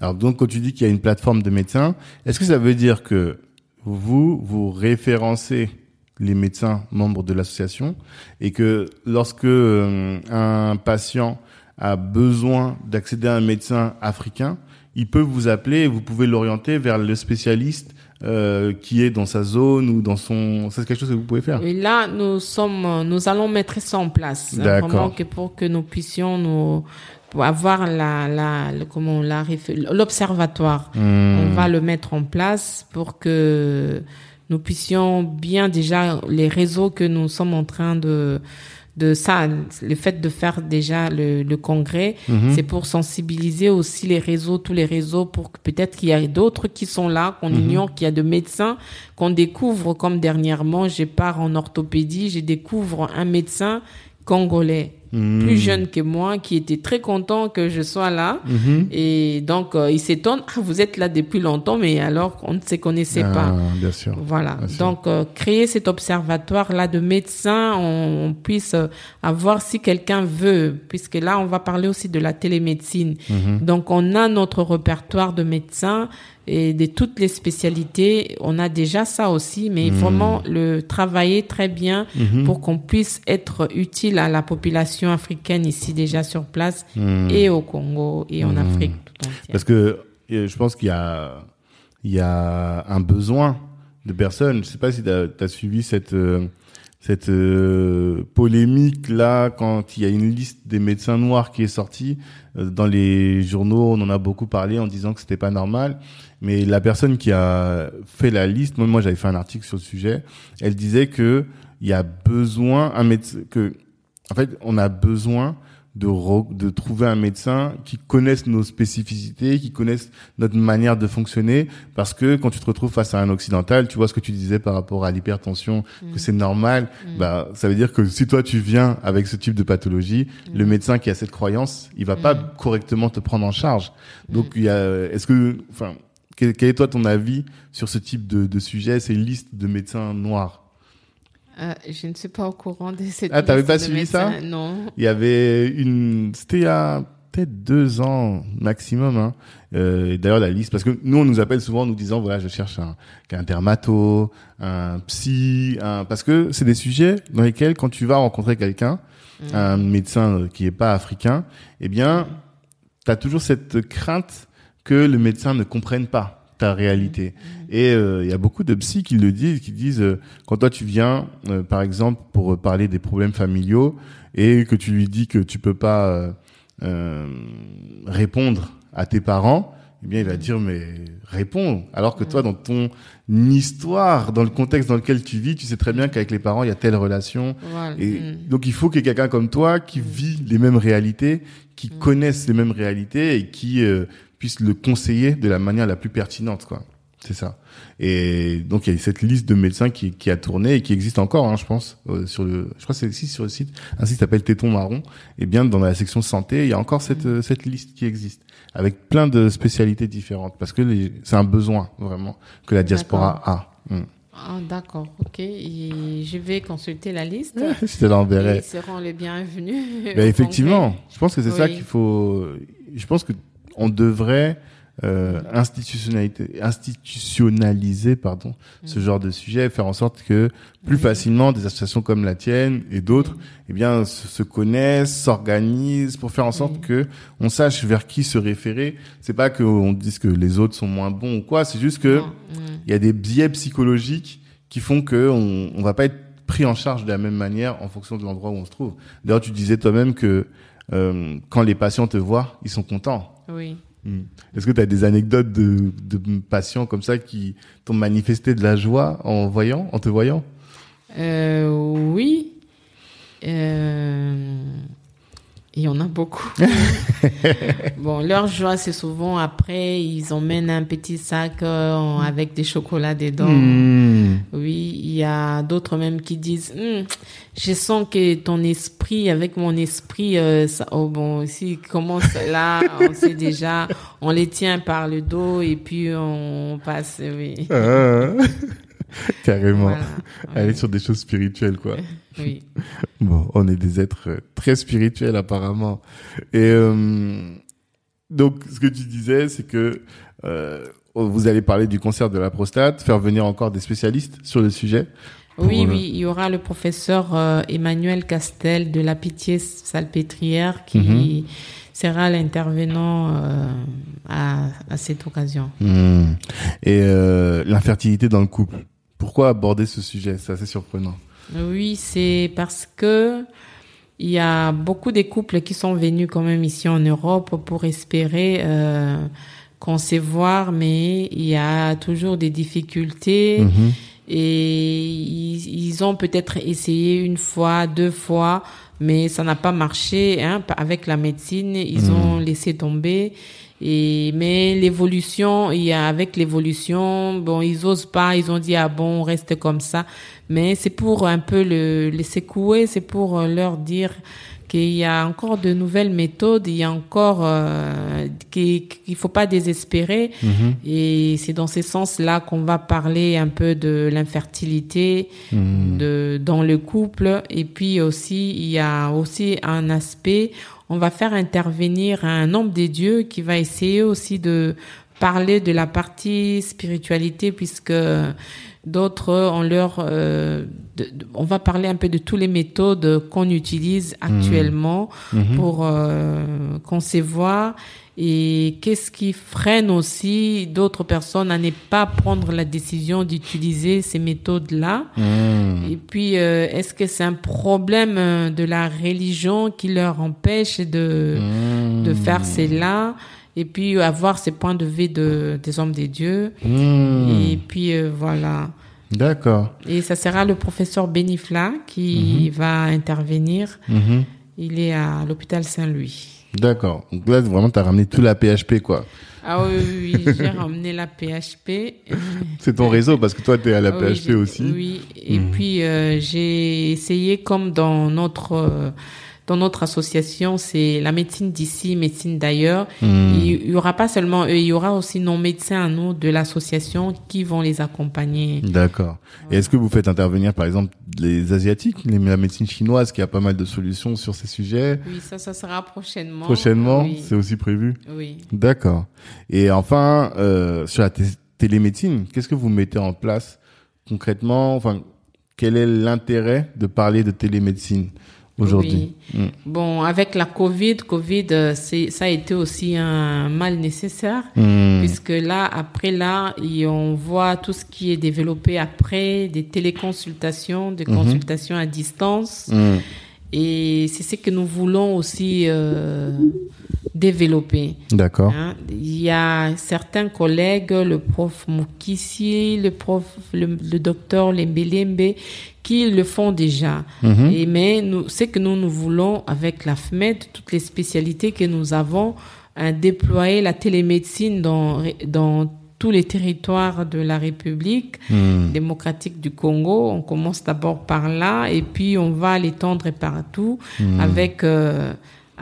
[SPEAKER 1] Alors donc, quand tu dis qu'il y a une plateforme de médecins, est-ce que ça veut dire que vous, vous référencez les médecins membres de l'association et que lorsque euh, un patient a besoin d'accéder à un médecin africain, il peut vous appeler et vous pouvez l'orienter vers le spécialiste euh, qui est dans sa zone ou dans son... C'est quelque chose que vous pouvez faire
[SPEAKER 2] Et là, nous sommes, nous allons mettre ça en place. hein,
[SPEAKER 1] D'accord.
[SPEAKER 2] Vraiment que pour que nous puissions nous pour avoir la, la, le- comment la l'observatoire.
[SPEAKER 1] Hmm.
[SPEAKER 2] On va le mettre en place pour que nous puissions bien déjà les réseaux que nous sommes en train de de ça, le fait de faire déjà le, le congrès,
[SPEAKER 1] Mhm.
[SPEAKER 2] c'est pour sensibiliser aussi les réseaux, tous les réseaux, pour que peut-être qu'il y a d'autres qui sont là, qu'on
[SPEAKER 1] Mhm.
[SPEAKER 2] ignore, qu'il y a de médecins, qu'on découvre, comme dernièrement, je pars en orthopédie, je découvre un médecin congolais,
[SPEAKER 1] Hmm.
[SPEAKER 2] plus jeune que moi, qui était très content que je sois là.
[SPEAKER 1] Mhm.
[SPEAKER 2] Et donc, euh, il s'étonne, ah, vous êtes là depuis longtemps, mais alors on ne se connaissait
[SPEAKER 1] Ah,
[SPEAKER 2] pas.
[SPEAKER 1] Bien sûr.
[SPEAKER 2] Voilà.
[SPEAKER 1] Bien sûr.
[SPEAKER 2] Donc, euh, créer cet observatoire-là de médecins, on, on puisse euh, avoir si quelqu'un veut, puisque là, on va parler aussi de la télémédecine.
[SPEAKER 1] Mhm.
[SPEAKER 2] Donc, on a notre répertoire de médecins et de toutes les spécialités. On a déjà ça aussi, mais vraiment le travailler très bien pour qu'on puisse être utile à la population africaine ici déjà sur place
[SPEAKER 1] Hmm.
[SPEAKER 2] et au Congo et en Afrique tout entière.
[SPEAKER 1] Parce que euh, je pense qu'il y a, il y a un besoin de personnes. Je sais pas si tu as, suivi cette, euh, cette euh, polémique là quand il y a une liste des médecins noirs qui est sortie dans les journaux. On en a beaucoup parlé en disant que c'était pas normal. Mais la personne qui a fait la liste, moi, moi j'avais fait un article sur le sujet. Elle disait que il y a besoin un médecin que en fait on a besoin de, re- de trouver un médecin qui connaisse nos spécificités, qui connaisse notre manière de fonctionner, parce que quand tu te retrouves face à un occidental, tu vois ce que tu disais par rapport à l'hypertension, que c'est normal, bah ça veut dire que si toi tu viens avec ce type de pathologie, le médecin qui a cette croyance, il va pas correctement te prendre en charge. Donc il y a, est-ce que, enfin, quel, quel est toi ton avis sur ce type de, de sujet, ces listes de médecins noirs
[SPEAKER 2] Euh, je ne suis pas au courant de cette
[SPEAKER 1] Ah, t'avais pas suivi ça
[SPEAKER 2] Non.
[SPEAKER 1] Il y avait une, c'était il y a peut-être deux ans maximum. Hein. Euh, D'ailleurs, la liste, parce que nous, on nous appelle souvent en nous disant, voilà, je cherche un, un dermato, un psy, un... parce que c'est des sujets dans lesquels, quand tu vas rencontrer quelqu'un, mm. un médecin qui est pas africain, eh bien, tu as toujours cette crainte que le médecin ne comprenne pas ta réalité. Mm. Et euh, il y a beaucoup de psy qui le disent, qui disent euh, quand toi tu viens, euh, par exemple, pour parler des problèmes familiaux et que tu lui dis que tu peux pas répondre à tes parents, eh bien il va dire mais réponds. Alors que toi dans ton histoire, dans le contexte dans lequel tu vis, tu sais très bien qu'avec les parents il y a telle relation. Et mm. donc il faut qu'il y ait quelqu'un comme toi qui vit les mêmes réalités, qui mm. connaisse les mêmes réalités et qui puisse le conseiller de la manière la plus pertinente, quoi. C'est ça. Et donc il y a cette liste de médecins qui, qui a tourné et qui existe encore, hein, je pense, euh, sur le, je crois que c'est ici sur le site, un site s'appelle Téton Marron. Et bien dans la section santé, il y a encore cette euh, cette liste qui existe avec plein de spécialités différentes parce que c'est un besoin vraiment que la diaspora a.
[SPEAKER 2] Hmm. Ah, d'accord, ok. Et je vais consulter la liste.
[SPEAKER 1] te l'enverrai.
[SPEAKER 2] Ils seront les bienvenus.
[SPEAKER 1] Ben, effectivement, je pense que c'est ça qu'il faut. Je pense que on devrait euh, institutionnaliser pardon ce mm. genre de sujet faire en sorte que plus facilement des associations comme la tienne et d'autres eh bien se, connaissent s'organisent pour faire en sorte que on sache vers qui se référer. C'est pas qu'on dise que les autres sont moins bons ou quoi c'est juste que il y a des biais psychologiques qui font que on, on va pas être pris en charge de la même manière en fonction de l'endroit où on se trouve. D'ailleurs tu disais toi-même que euh, quand les patients te voient ils sont contents
[SPEAKER 2] oui.
[SPEAKER 1] Hmm. Est-ce que tu as des anecdotes de, de, patients comme ça qui t'ont manifesté de la joie en voyant, en te voyant?
[SPEAKER 2] Euh, Oui. Euh, il y en a beaucoup. bon, leur joie, c'est souvent après, ils emmènent un petit sac euh, avec des chocolats dedans. Hmm. Oui, il y a d'autres même qui disent, hmm, je sens que ton esprit, avec mon esprit, euh, ça, oh bon, si commence là, on sait déjà, on les tient par le dos et puis on passe, oui.
[SPEAKER 1] Carrément. Aller sur des choses spirituelles, quoi.
[SPEAKER 2] Oui.
[SPEAKER 1] Bon, on est des êtres très spirituels apparemment. Et euh, donc, ce que tu disais, c'est que euh, vous allez parler du cancer de la prostate, faire venir encore des spécialistes sur le sujet.
[SPEAKER 2] Oui, oui, il y aura le professeur euh, Emmanuel Castel de la Pitié Salpêtrière qui mhm. sera l'intervenant à, à, cette occasion.
[SPEAKER 1] Mhm. Et l'infertilité dans le couple. Pourquoi aborder ce sujet? C'est assez surprenant.
[SPEAKER 2] Oui, c'est parce que il y a beaucoup de couples qui sont venus quand même ici en Europe pour espérer euh, concevoir, mais il y a toujours des difficultés. Mhm. Et ils, ils ont peut-être essayé une fois, deux fois, mais ça n'a pas marché. Hein, avec la médecine, ils mhm. ont laissé tomber. Et mais l'évolution, il y a avec l'évolution, bon, ils osent pas, ils ont dit ah bon, on reste comme ça. Mais c'est pour un peu le, les secouer, c'est pour leur dire qu'il y a encore de nouvelles méthodes, il y a encore euh, qu'il ne faut pas désespérer. Mm-hmm. Et c'est dans ce sens-là qu'on va parler un peu de l'infertilité mm-hmm. de dans le couple. Et puis aussi, il y a aussi un aspect, on va faire intervenir un homme des dieux qui va essayer aussi de parler de la partie spiritualité puisque D'autres, on leur, euh, on va parler un peu de toutes les méthodes qu'on utilise actuellement mmh. Mmh. pour euh, concevoir et qu'est-ce qui freine aussi d'autres personnes à ne pas prendre la décision d'utiliser ces méthodes-là. Mmh. Et puis, euh, est-ce que c'est un problème de la religion qui leur empêche de, de faire cela? Et puis avoir ces points de vue de, des hommes des dieux. Hmm. Et puis euh, voilà.
[SPEAKER 1] D'accord.
[SPEAKER 2] Et ça sera le professeur Benifla qui mhm. va intervenir. Mhm. Il est à l'hôpital Saint-Louis.
[SPEAKER 1] D'accord. Donc là, vraiment, tu as ramené tout la PHP, quoi.
[SPEAKER 2] Ah oui, oui, j'ai ramené la PHP.
[SPEAKER 1] C'est ton réseau, parce que toi, tu es à la PHP aussi.
[SPEAKER 2] Oui, et mhm. puis euh, j'ai essayé, comme dans notre... Euh, dans notre association, c'est la médecine d'ici, médecine d'ailleurs. Il y aura pas seulement eux, il y aura aussi nos médecins à nous de l'association qui vont les accompagner.
[SPEAKER 1] D'accord. Et est-ce que vous faites intervenir, par exemple, les asiatiques, la médecine chinoise, qui a pas mal de solutions sur ces sujets?
[SPEAKER 2] Oui, ça, ça sera prochainement.
[SPEAKER 1] Prochainement,
[SPEAKER 2] Oui.
[SPEAKER 1] c'est aussi prévu?
[SPEAKER 2] Oui.
[SPEAKER 1] D'accord. Et enfin, euh, sur la télémédecine, qu'est-ce que vous mettez en place concrètement? Enfin, quel est l'intérêt de parler de télémédecine? Aujourd'hui Mm.
[SPEAKER 2] Bon, avec la Covid, Covid, euh, c'est, ça a été aussi un mal nécessaire.
[SPEAKER 1] Mm.
[SPEAKER 2] Puisque là, après là, et on voit tout ce qui est développé après, des téléconsultations, des consultations à distance.
[SPEAKER 1] Mm.
[SPEAKER 2] Et c'est ce que nous voulons aussi euh, développer.
[SPEAKER 1] D'accord.
[SPEAKER 2] hein. Il y a certains collègues, le prof Mukisi, le prof, le, le docteur Lembelembe, qui le font déjà.
[SPEAKER 1] Mhm.
[SPEAKER 2] Et mais nous, c'est que nous nous voulons avec la FMED, toutes les spécialités que nous avons, hein, déployer la télémédecine dans dans tous les territoires de la République
[SPEAKER 1] Mm.
[SPEAKER 2] démocratique du Congo. On commence d'abord par là et puis on va l'étendre partout avec euh,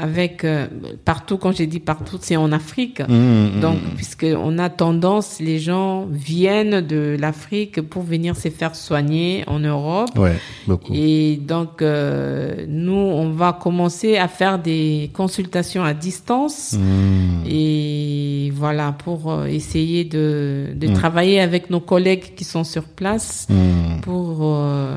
[SPEAKER 2] avec euh, partout quand j'ai dit partout c'est en Afrique.
[SPEAKER 1] Mm, mm,
[SPEAKER 2] Donc puisque on a tendance les gens viennent de l'Afrique pour venir se faire soigner en Europe.
[SPEAKER 1] Ouais, beaucoup.
[SPEAKER 2] Et donc, euh, nous, on va commencer à faire des consultations à distance.
[SPEAKER 1] Mm.
[SPEAKER 2] Et voilà, pour euh, essayer de, de travailler avec nos collègues qui sont sur place pour, euh,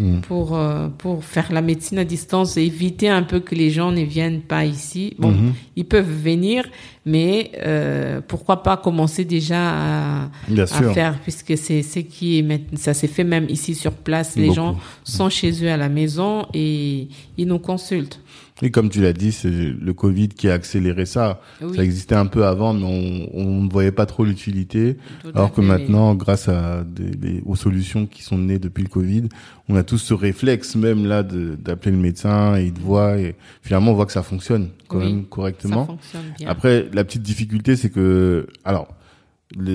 [SPEAKER 1] Mm.
[SPEAKER 2] pour, euh, pour faire la médecine à distance et éviter un peu que les gens ne viennent pas ici. Bon,
[SPEAKER 1] Mhm.
[SPEAKER 2] ils peuvent venir, mais euh, pourquoi pas commencer déjà à, à faire, puisque c'est ce qui est ça s'est fait même ici sur place. Les
[SPEAKER 1] Beaucoup.
[SPEAKER 2] gens sont chez eux à la maison et ils nous consultent.
[SPEAKER 1] Et comme tu l'as dit, c'est le Covid qui a accéléré ça.
[SPEAKER 2] Oui.
[SPEAKER 1] Ça existait un peu avant, mais on, ne voyait pas trop l'utilité. Alors que maintenant, grâce à des, des- aux solutions qui sont nées depuis le Covid, on a tous ce réflexe même là d'appeler le médecin et il te voit et finalement on voit que ça fonctionne quand
[SPEAKER 2] Oui,
[SPEAKER 1] même
[SPEAKER 2] Ça
[SPEAKER 1] correctement.
[SPEAKER 2] fonctionne bien.
[SPEAKER 1] Après, la petite difficulté, c'est que, alors,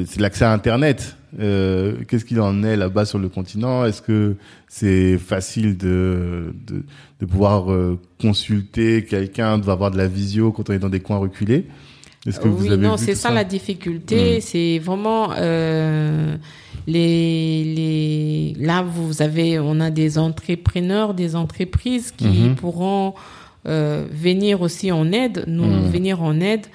[SPEAKER 1] c'est l'accès à Internet. Euh, Qu'est-ce qu'il en est là-bas sur le continent? Est-ce que c'est facile de, de, de pouvoir euh, consulter quelqu'un, de avoir de la visio quand on est dans des coins reculés? Est-ce que
[SPEAKER 2] oui,
[SPEAKER 1] vous avez
[SPEAKER 2] non, c'est ça, la difficulté. C'est vraiment euh, les les là vous avez on a des entrepreneurs, des entreprises qui
[SPEAKER 1] Mhm.
[SPEAKER 2] pourront euh, venir aussi en aide, nous
[SPEAKER 1] Mhm.
[SPEAKER 2] venir en aide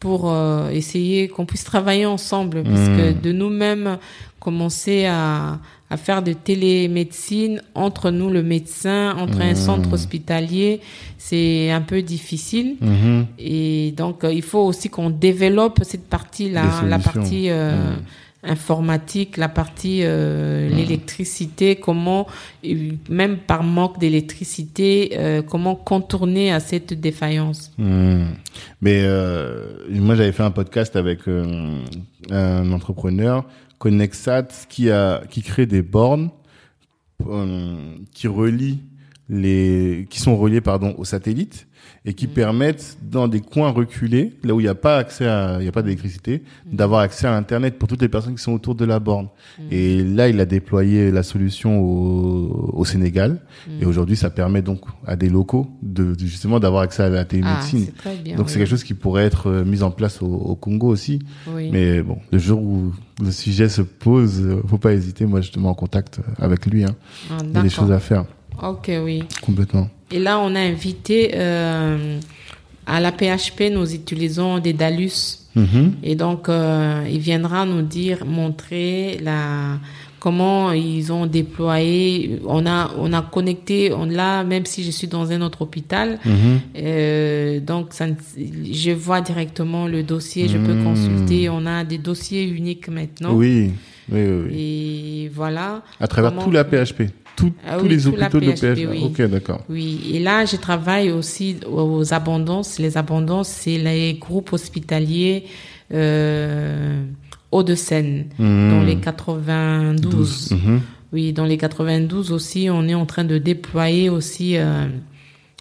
[SPEAKER 2] pour euh, essayer qu'on puisse travailler ensemble,
[SPEAKER 1] Mhm.
[SPEAKER 2] puisque de nous-mêmes commencer à à faire de télémédecine entre nous le médecin, entre un
[SPEAKER 1] Mhm.
[SPEAKER 2] centre hospitalier, c'est un peu difficile.
[SPEAKER 1] Mhm.
[SPEAKER 2] Et donc, euh, il faut aussi qu'on développe cette partie-là, la partie euh. Informatique, la partie euh, l'électricité, comment, même par manque d'électricité, euh, comment contourner à cette défaillance.
[SPEAKER 1] Hmm. Mais euh, moi, j'avais fait un podcast avec euh, un entrepreneur, Connexat, qui a qui crée des bornes euh, qui relient les qui sont reliées pardon aux satellites et qui permettent dans des coins reculés, là où il n'y a pas accès à il y a pas d'électricité, d'avoir accès à internet pour toutes les personnes qui sont autour de la borne. Et là, il a déployé la solution au, au Sénégal et aujourd'hui, ça permet donc à des locaux de, de justement d'avoir accès à la
[SPEAKER 2] Ah,
[SPEAKER 1] télémédecine.
[SPEAKER 2] bien.
[SPEAKER 1] Donc
[SPEAKER 2] oui.
[SPEAKER 1] c'est quelque chose qui pourrait être euh, mis en place au, au Congo aussi.
[SPEAKER 2] Oui.
[SPEAKER 1] Mais bon, le jour où le sujet se pose, euh, faut pas hésiter. Moi, je te mets en contact euh, avec lui. Hein.
[SPEAKER 2] Ah,
[SPEAKER 1] Il y a des choses à faire
[SPEAKER 2] Ok, oui.
[SPEAKER 1] complètement.
[SPEAKER 2] Et là, on a invité euh, à la PHP, nous utilisons des Dalus.
[SPEAKER 1] Mhm.
[SPEAKER 2] Et donc, euh, il viendra nous dire, montrer la comment ils ont déployé. On a on a connecté. On l'a même si je suis dans un autre hôpital.
[SPEAKER 1] Mhm.
[SPEAKER 2] Euh, donc, ça, je vois directement le dossier. Je peux
[SPEAKER 1] Mhm.
[SPEAKER 2] consulter. On a des dossiers uniques maintenant.
[SPEAKER 1] Oui, oui, oui. oui.
[SPEAKER 2] Et voilà.
[SPEAKER 1] À travers
[SPEAKER 2] comment-
[SPEAKER 1] tout la PHP, Tout-
[SPEAKER 2] Ah
[SPEAKER 1] tous
[SPEAKER 2] oui,
[SPEAKER 1] les
[SPEAKER 2] tout la
[SPEAKER 1] hôpitaux de
[SPEAKER 2] oui.
[SPEAKER 1] Ok, d'accord.
[SPEAKER 2] Oui, et là, je travaille aussi aux abondances. Les abondances, c'est les groupes hospitaliers euh, Hauts-de-Seine,
[SPEAKER 1] Mhm.
[SPEAKER 2] dans les 92.
[SPEAKER 1] Mhm.
[SPEAKER 2] Oui, dans les 92 aussi, on est en train de déployer aussi euh,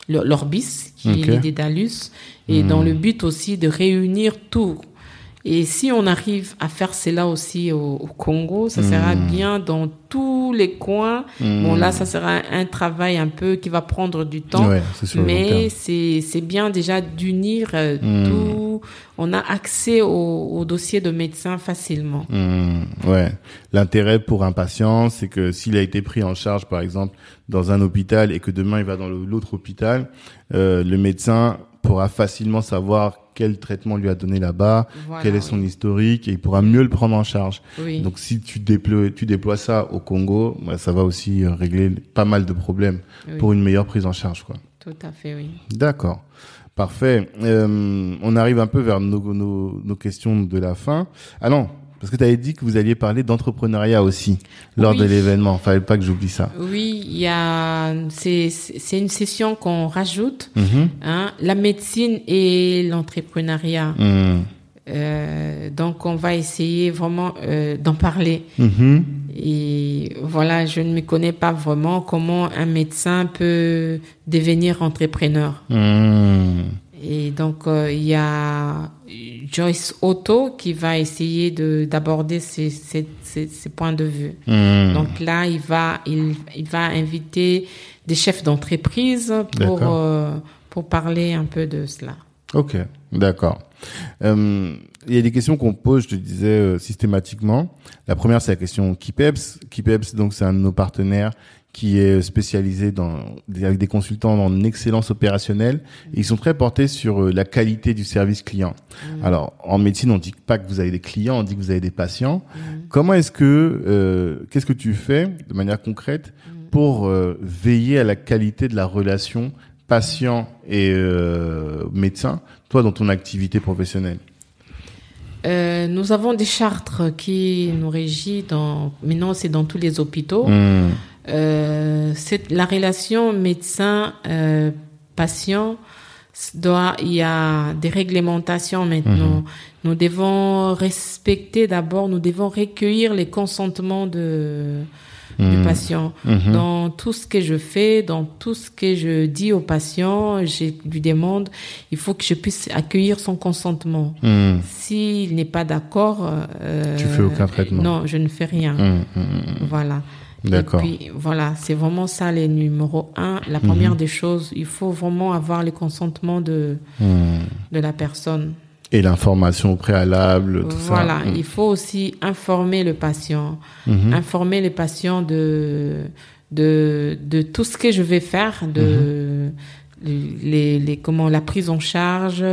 [SPEAKER 2] l'Orbis, qui est l'idée d'Alus, et dans le but aussi de réunir tout. Et si on arrive à faire cela aussi au, au Congo, ça sera bien dans tous les coins. Bon, là, ça sera un travail un peu qui va prendre du temps.
[SPEAKER 1] Ouais,
[SPEAKER 2] mais c'est c'est bien déjà d'unir euh, tout. On a accès au, au dossier de médecin facilement.
[SPEAKER 1] Hmm, ouais. L'intérêt pour un patient, c'est que s'il a été pris en charge, par exemple, dans un hôpital et que demain il va dans l'autre hôpital, euh, le médecin pourra facilement savoir quel traitement lui a donné là-bas,
[SPEAKER 2] Voilà,
[SPEAKER 1] quel est
[SPEAKER 2] oui.
[SPEAKER 1] son historique et il pourra mieux le prendre en charge.
[SPEAKER 2] Oui.
[SPEAKER 1] Donc si tu déploies, tu déploies ça au Congo, bah, ça va aussi euh, régler pas mal de problèmes
[SPEAKER 2] Oui.
[SPEAKER 1] pour une meilleure prise en charge, quoi.
[SPEAKER 2] Tout à fait, oui.
[SPEAKER 1] D'accord. Parfait. Euh, on arrive un peu vers nos, nos, nos questions de la fin. Ah non, parce que tu avais dit que vous alliez parler d'entrepreneuriat aussi lors
[SPEAKER 2] Oui.
[SPEAKER 1] de l'événement. Fallait pas que j'oublie ça.
[SPEAKER 2] Oui, il y a, c'est, c'est une session qu'on rajoute,
[SPEAKER 1] Mhm.
[SPEAKER 2] hein, la médecine et l'entrepreneuriat.
[SPEAKER 1] Mhm.
[SPEAKER 2] Euh, donc, on va essayer vraiment euh, d'en parler.
[SPEAKER 1] Mhm.
[SPEAKER 2] Et voilà, je ne me connais pas vraiment comment un médecin peut devenir entrepreneur. Et donc, euh, il y a Joyce Otto qui va essayer de d'aborder ces, ces, ces, ces points de vue.
[SPEAKER 1] Mhm.
[SPEAKER 2] Donc là, il va, il, il va inviter des chefs d'entreprise pour,
[SPEAKER 1] D'accord.
[SPEAKER 2] euh, pour parler un peu de cela.
[SPEAKER 1] Ok, d'accord. Euh, il y a des questions qu'on pose, je te disais, euh, systématiquement. La première, c'est la question Kipeps. Kipeps, donc, c'est un de nos partenaires qui est spécialisé dans, avec des consultants en excellence opérationnelle. Et ils sont très portés sur euh, la qualité du service client. Alors, en médecine, on dit pas que vous avez des clients, on dit que vous avez des patients. Comment est-ce que, euh, qu'est-ce que tu fais de manière concrète pour euh, veiller à la qualité de la relation patient et euh, médecin, toi, dans ton activité professionnelle?
[SPEAKER 2] Euh, nous avons des chartres qui nous régissent dans, maintenant c'est dans tous les hôpitaux.
[SPEAKER 1] Mmh.
[SPEAKER 2] Euh, la relation médecin-patient doit, il y a des réglementations maintenant. Nous devons respecter d'abord, nous devons recueillir les consentements de, du patient.
[SPEAKER 1] Mhm.
[SPEAKER 2] Dans tout ce que je fais, dans tout ce que je dis au patient, je lui demande, il faut que je puisse accueillir son consentement. S'il n'est pas d'accord, euh,
[SPEAKER 1] Tu fais aucun traitement.
[SPEAKER 2] Non, je ne fais rien. Voilà.
[SPEAKER 1] D'accord.
[SPEAKER 2] Et puis, voilà, c'est vraiment ça les numéro un. La première des choses, il faut vraiment avoir le consentement de,
[SPEAKER 1] Mmh.
[SPEAKER 2] de la personne.
[SPEAKER 1] Et l'information préalable, tout
[SPEAKER 2] voilà,
[SPEAKER 1] ça. Mmh.
[SPEAKER 2] il faut aussi informer le patient,
[SPEAKER 1] Mhm.
[SPEAKER 2] informer le patient de, de, de tout ce que je vais faire, de les, les, comment, la prise en charge,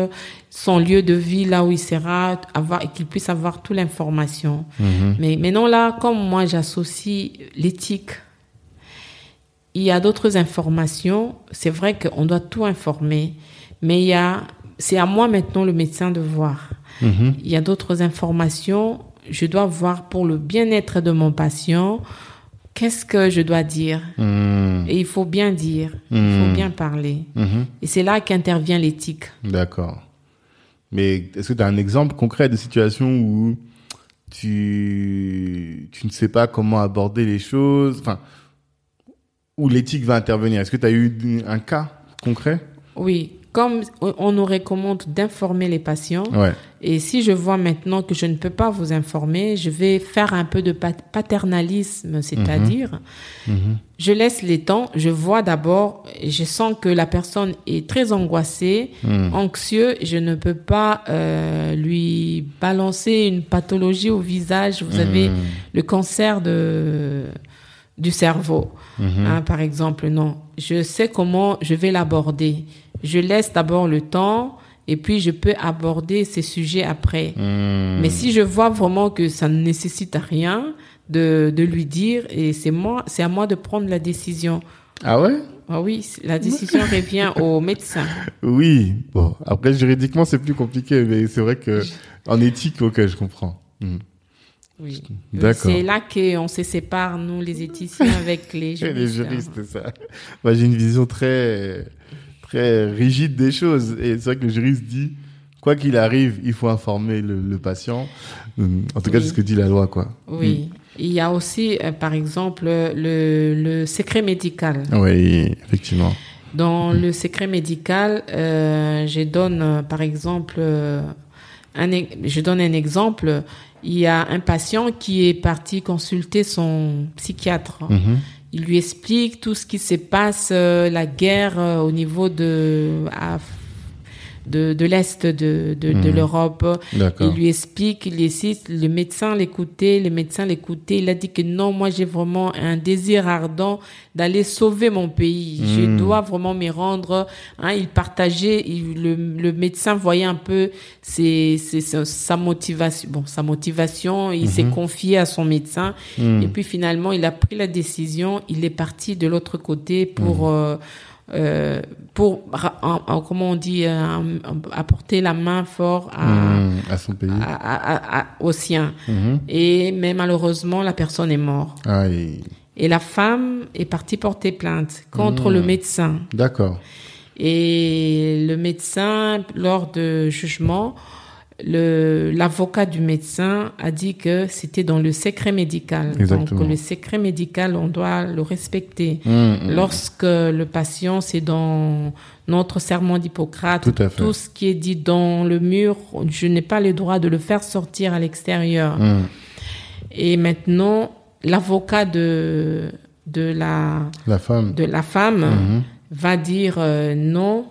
[SPEAKER 2] son lieu de vie, là où il sera, avoir, et qu'il puisse avoir toute l'information.
[SPEAKER 1] Mhm.
[SPEAKER 2] Mais maintenant, là, comme moi, j'associe l'éthique, il y a d'autres informations. C'est vrai qu'on doit tout informer, mais il y a, c'est à moi maintenant, le médecin, de voir.
[SPEAKER 1] Mhm.
[SPEAKER 2] Il y a d'autres informations. Je dois voir pour le bien-être de mon patient. Qu'est-ce que je dois dire
[SPEAKER 1] Mmh.
[SPEAKER 2] Et il faut bien dire, il faut bien parler.
[SPEAKER 1] Mhm.
[SPEAKER 2] Et c'est là qu'intervient l'éthique.
[SPEAKER 1] D'accord. Mais est-ce que tu as un exemple concret de situation où tu, tu ne sais pas comment aborder les choses, enfin, où l'éthique va intervenir? Est-ce que tu as eu un cas concret?
[SPEAKER 2] Oui, comme on nous recommande d'informer les patients,
[SPEAKER 1] Ouais.
[SPEAKER 2] Et si je vois maintenant que je ne peux pas vous informer, je vais faire un peu de pat- paternalisme, c'est-à-dire,
[SPEAKER 1] Mhm.
[SPEAKER 2] je laisse les temps, je vois d'abord, je sens que la personne est très angoissée,
[SPEAKER 1] Mhm.
[SPEAKER 2] anxieux, je ne peux pas euh, lui balancer une pathologie au visage. Vous avez
[SPEAKER 1] Mhm.
[SPEAKER 2] le cancer de du cerveau,
[SPEAKER 1] Mhm.
[SPEAKER 2] hein, par exemple. Non, je sais comment je vais l'aborder. Je laisse d'abord le temps et puis je peux aborder ces sujets après.
[SPEAKER 1] Mhm.
[SPEAKER 2] Mais si je vois vraiment que ça ne nécessite rien de, de lui dire, et c'est moi, c'est à moi de prendre la décision.
[SPEAKER 1] Ah ouais?
[SPEAKER 2] Ah oui, la décision revient au médecin.
[SPEAKER 1] Oui. Bon, après juridiquement c'est plus compliqué, mais c'est vrai que en éthique, ok, je comprends. Mhm.
[SPEAKER 2] Oui.
[SPEAKER 1] D'accord.
[SPEAKER 2] C'est là qu'on se sépare, nous, les éthiciens, avec les juristes.
[SPEAKER 1] les juristes, c'est ça. Moi, j'ai une vision très, très rigide des choses. Et c'est vrai que le juriste dit, quoi qu'il arrive, il faut informer le, le patient. En tout cas,
[SPEAKER 2] Oui.
[SPEAKER 1] c'est ce que dit la loi, quoi.
[SPEAKER 2] Oui. Il y a aussi, euh, par exemple, le, le secret médical.
[SPEAKER 1] Oui, effectivement.
[SPEAKER 2] Dans le secret médical, euh, je donne, euh, par exemple, un, je donne un exemple. Il y a un patient qui est parti consulter son psychiatre.
[SPEAKER 1] Mhm.
[SPEAKER 2] Il lui explique tout ce qui se passe, euh, la guerre euh, au niveau de de, de l'est de, de, de
[SPEAKER 1] Mhm.
[SPEAKER 2] l'Europe. Il lui explique, il essaie, le médecin l'écoutait, le médecin l'écoutait. Il a dit que non, moi j'ai vraiment un désir ardent d'aller sauver mon pays. Je
[SPEAKER 1] Mhm.
[SPEAKER 2] dois vraiment m'y rendre. Hein, il partageait, il- le, le médecin voyait un peu ses, ses- sa- sa motivation. Bon, sa motivation. Il s'est confié à son médecin. Et puis finalement, il a pris la décision. Il est parti de l'autre côté pour euh, euh, pour en- en- comment on dit euh, apporter la main fort à,
[SPEAKER 1] Mhm. À son pays.
[SPEAKER 2] à, à- au sien.
[SPEAKER 1] Mhm.
[SPEAKER 2] Et mais malheureusement, la personne est morte.
[SPEAKER 1] Aïe.
[SPEAKER 2] Et la femme est partie porter plainte contre le médecin.
[SPEAKER 1] D'accord.
[SPEAKER 2] Et le médecin, lors de jugement, l'avocat du médecin a dit que c'était dans le secret médical.
[SPEAKER 1] Exactement.
[SPEAKER 2] Donc le secret médical, on doit le respecter.
[SPEAKER 1] Mhm.
[SPEAKER 2] Lorsque le patient, c'est dans notre serment d'Hippocrate,
[SPEAKER 1] Tout
[SPEAKER 2] ce qui est dit dans le mur, je n'ai pas le droit de le faire sortir à l'extérieur. Et maintenant, l'avocat de, de, la,
[SPEAKER 1] La femme.
[SPEAKER 2] de la femme
[SPEAKER 1] Mhm.
[SPEAKER 2] va dire euh, non.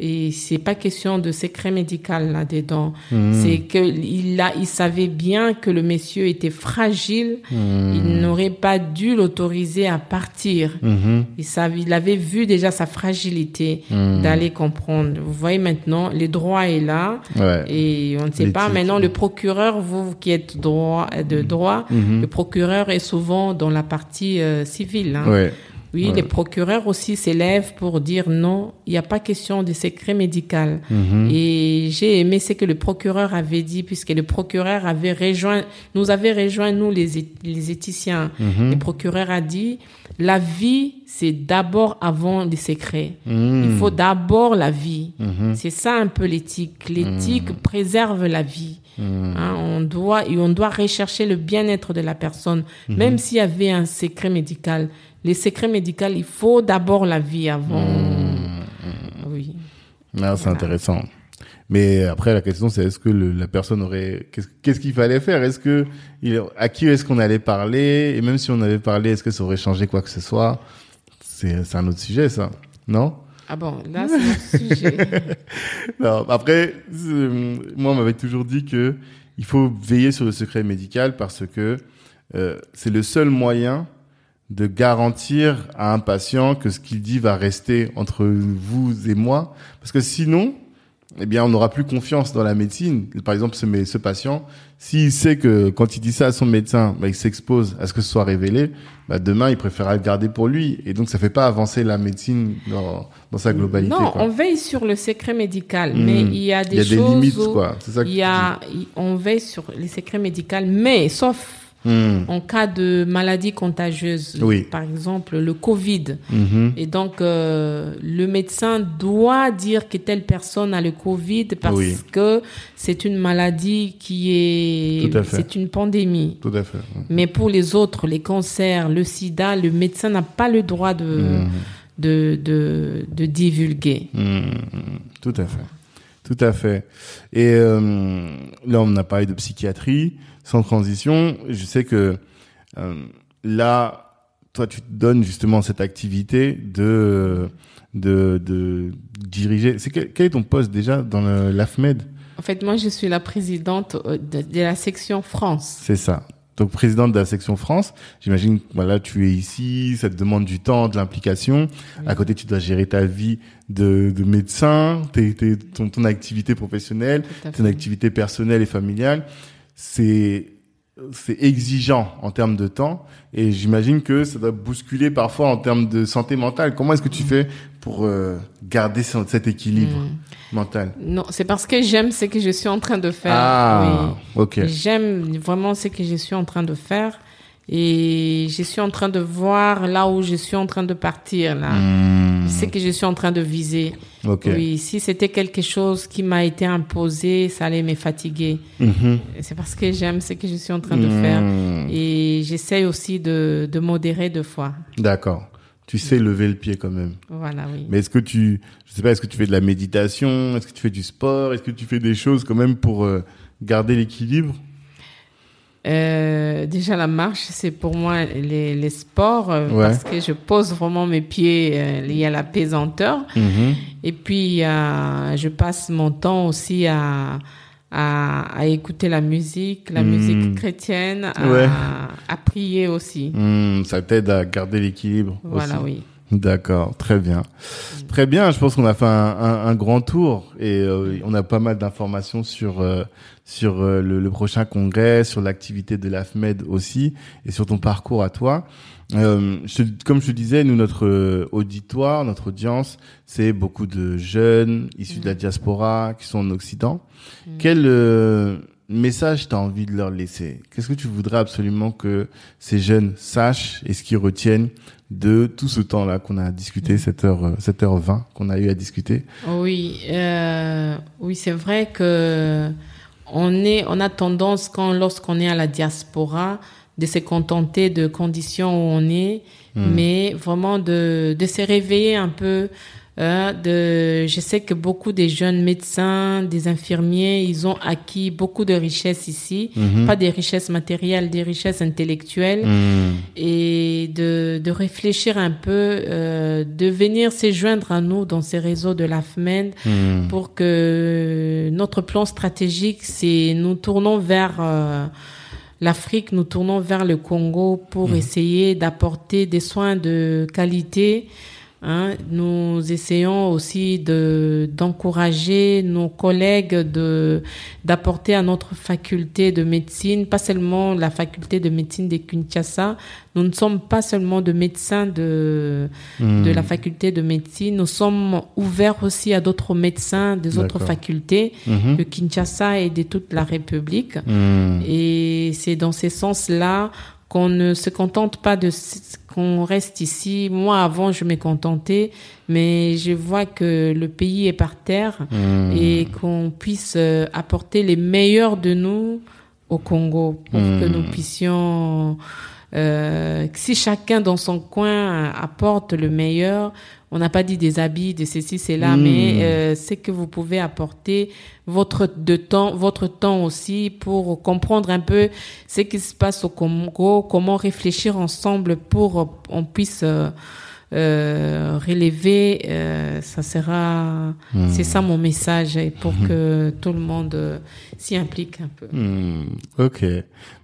[SPEAKER 2] Et c'est pas question de secret médical là-dedans.
[SPEAKER 1] Mhm.
[SPEAKER 2] C'est que il a, il savait bien que le monsieur était fragile.
[SPEAKER 1] Mhm.
[SPEAKER 2] Il n'aurait pas dû l'autoriser à partir.
[SPEAKER 1] Mhm.
[SPEAKER 2] Il, savait, il avait vu déjà sa fragilité d'aller comprendre. Vous voyez maintenant, le droit est là.
[SPEAKER 1] Ouais.
[SPEAKER 2] Et on ne sait pas. Maintenant, le procureur, vous qui êtes droit, de droit, le procureur est souvent dans la partie euh, civile. hein.
[SPEAKER 1] Ouais.
[SPEAKER 2] Oui, les procureurs aussi s'élèvent pour dire non, il n'y a pas question de secret médical.
[SPEAKER 1] Mhm.
[SPEAKER 2] Et j'ai aimé ce que le procureur avait dit, puisque le procureur avait rejoint, nous avait rejoint, nous, les, les éthiciens.
[SPEAKER 1] Mhm.
[SPEAKER 2] Le procureur a dit, la vie, c'est d'abord avant les secrets.
[SPEAKER 1] Mhm.
[SPEAKER 2] Il faut d'abord la vie. C'est ça un peu l'éthique. L'éthique préserve la vie. Hein, on doit et on doit rechercher le bien-être de la personne, même s'il y avait un secret médical. Les secrets médicaux, il faut d'abord la vie avant.
[SPEAKER 1] Mhm.
[SPEAKER 2] Oui.
[SPEAKER 1] Ah, c'est intéressant. Mais après, la question, c'est est-ce que le- la personne aurait, qu'est-ce qu'il fallait faire? Est-ce que, il, à qui est-ce qu'on allait parler? Et même si on avait parlé, est-ce que ça aurait changé quoi que ce soit? C'est, un autre sujet, ça. Non?
[SPEAKER 2] Ah bon, là c'est notre sujet.
[SPEAKER 1] Non, après, c'est- moi, on m'avait toujours dit que il faut veiller sur le secret médical parce que euh, c'est le seul moyen de garantir à un patient que ce qu'il dit va rester entre vous et moi. Parce que sinon, eh bien, on n'aura plus confiance dans la médecine. Par exemple, ce, ce patient, s'il sait que quand il dit ça à son médecin, bah, il s'expose à ce que ce soit révélé, bah, demain, il préférera le garder pour lui. Et donc, ça fait pas avancer la médecine dans, dans sa globalité.
[SPEAKER 2] non,
[SPEAKER 1] quoi.
[SPEAKER 2] on veille sur le secret médical,
[SPEAKER 1] Hmm.
[SPEAKER 2] mais il y a des
[SPEAKER 1] Il y a des
[SPEAKER 2] choses
[SPEAKER 1] limites, quoi. C'est ça que
[SPEAKER 2] il y a, on veille sur les secrets médicaux, mais sauf
[SPEAKER 1] Hmm.
[SPEAKER 2] en cas de maladie contagieuse,
[SPEAKER 1] Oui.
[SPEAKER 2] par exemple le Covid.
[SPEAKER 1] Mhm.
[SPEAKER 2] Et donc, euh, le médecin doit dire que telle personne a le Covid parce
[SPEAKER 1] Oui.
[SPEAKER 2] que c'est une maladie qui est, c'est une pandémie.
[SPEAKER 1] Tout à fait.
[SPEAKER 2] Mais pour les autres, les cancers, le sida, le médecin n'a pas le droit de,
[SPEAKER 1] Mhm.
[SPEAKER 2] de, de, de divulguer.
[SPEAKER 1] Mhm. Tout à fait. Tout à fait. Et euh, là, on a parlé de psychiatrie. Sans transition, je sais que euh, là, toi, tu te donnes justement cette activité de de, de diriger. C'est quel, quel est ton poste déjà dans l'AFMED?
[SPEAKER 2] En fait, moi, je suis la présidente euh, de, de la section France.
[SPEAKER 1] C'est ça. Donc présidente de la section France, j'imagine que voilà, tu es ici, ça te demande du temps, de l'implication. À côté, tu dois gérer ta vie de, de médecin, tes, tes- ton, ton activité professionnelle, ton activité personnelle et familiale. C'est c'est exigeant en termes de temps et j'imagine que ça doit bousculer parfois en termes de santé mentale. Comment est-ce que tu fais pour euh, garder ce- cet équilibre
[SPEAKER 2] Mm.
[SPEAKER 1] mental?
[SPEAKER 2] Non, c'est parce que j'aime ce que je suis en train de faire.
[SPEAKER 1] Ah,
[SPEAKER 2] Oui.
[SPEAKER 1] ok.
[SPEAKER 2] J'aime vraiment ce que je suis en train de faire et je suis en train de voir là où je suis en train de partir là.
[SPEAKER 1] Hmm,
[SPEAKER 2] Ce que je suis en train de viser.
[SPEAKER 1] ok.
[SPEAKER 2] Oui, si c'était quelque chose qui m'a été imposé, ça allait me fatiguer.
[SPEAKER 1] Mhm.
[SPEAKER 2] C'est parce que j'aime ce que je suis en train de
[SPEAKER 1] Hmm.
[SPEAKER 2] faire et j'essaye aussi de, de modérer deux fois.
[SPEAKER 1] D'accord. Tu sais lever le pied quand même.
[SPEAKER 2] Voilà, oui.
[SPEAKER 1] Mais est-ce que tu, je sais pas, est-ce que tu fais de la méditation, est-ce que tu fais du sport, est-ce que tu fais des choses quand même pour euh, garder l'équilibre?
[SPEAKER 2] Euh, déjà la marche, c'est pour moi les, les sports euh, parce que je pose vraiment mes pieds euh, liés à la pesanteur. Mhm. Et puis euh, je passe mon temps aussi à, à, à écouter la musique, la mhm. musique chrétienne, à, à prier aussi.
[SPEAKER 1] Mhm, ça t'aide à garder l'équilibre.
[SPEAKER 2] Voilà, oui.
[SPEAKER 1] D'accord, très bien. Très bien, je pense qu'on a fait un, un, un, grand tour et euh, on a pas mal d'informations sur euh, sur euh, le, le, prochain congrès, sur l'activité de l'AFMED aussi et sur ton parcours à toi. Je, comme je te disais, nous, notre auditoire, notre audience, c'est beaucoup de jeunes issus de la diaspora qui sont en Occident. Mm. Quel message tu as envie de leur laisser? Qu'est-ce que tu voudrais absolument que ces jeunes sachent et ce qu'ils retiennent de tout ce temps-là qu'on a discuté, mm. cette heure, cette heure 20 qu'on a eu à discuter?
[SPEAKER 2] Oui, euh, oui, c'est vrai que on est, on a tendance quand, lorsqu'on est à la diaspora, de se contenter de conditions où on est, mm. mais vraiment de, de se réveiller un peu euh, de, je sais que beaucoup des jeunes médecins, des infirmiers, ils ont acquis beaucoup de richesses ici, mhm. pas des richesses matérielles, des richesses intellectuelles, mhm. et de, de réfléchir un peu, euh, de venir se joindre à nous dans ces réseaux de l'AFMED mhm. pour que notre plan stratégique, c'est nous tournons vers euh, l'Afrique, nous tournons vers le Congo pour essayer d'apporter des soins de qualité Hein, nous essayons aussi de d'encourager nos collègues de d'apporter à notre faculté de médecine, pas seulement la faculté de médecine de Kinshasa. Nous ne sommes pas seulement de médecins de hmm. de la faculté de médecine. Nous sommes ouverts aussi à d'autres médecins des autres facultés de Kinshasa et de toute la République. Hmm. Et c'est dans ce sens-là qu'on ne se contente pas de qu'on reste ici. Moi, avant, je me contentais, mais je vois que le pays est par terre hmm. et qu'on puisse euh, apporter les meilleurs de nous au Congo pour que nous hmm. puissions euh, si chacun dans son coin apporte le meilleur, on n'a pas dit des habits, de ceci, c'est là, hmm. mais euh, c'est que vous pouvez apporter votre de temps, votre temps aussi pour comprendre un peu ce qui se passe au Congo, comment réfléchir ensemble pour on puisse euh, euh, relever, euh, ça sera, hmm. c'est ça mon message et pour hmm. que tout le monde euh, s'y implique un peu.
[SPEAKER 1] Hmm. Ok,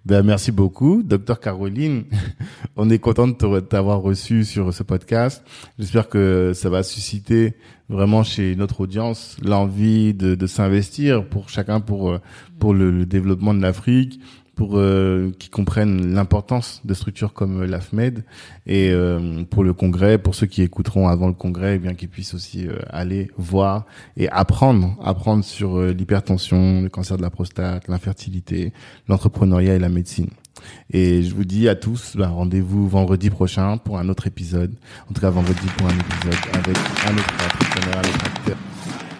[SPEAKER 1] ben merci beaucoup, docteur Caroline. On est content de t'avoir reçu sur ce podcast. J'espère que ça va susciter vraiment chez notre audience l'envie de, de s'investir pour chacun pour pour le développement de l'Afrique pour euh, qu'ils comprennent l'importance de structures comme euh, l'AFMED et euh, pour le congrès, pour ceux qui écouteront avant le congrès, eh bien qu'ils puissent aussi aller voir et apprendre, apprendre sur l'hypertension, le cancer de la prostate, l'infertilité, l'entrepreneuriat et la médecine. Et je vous dis à tous, bah, rendez-vous vendredi prochain pour un autre épisode. En tout cas, vendredi pour un épisode avec un autre entrepreneur, un autre acteur.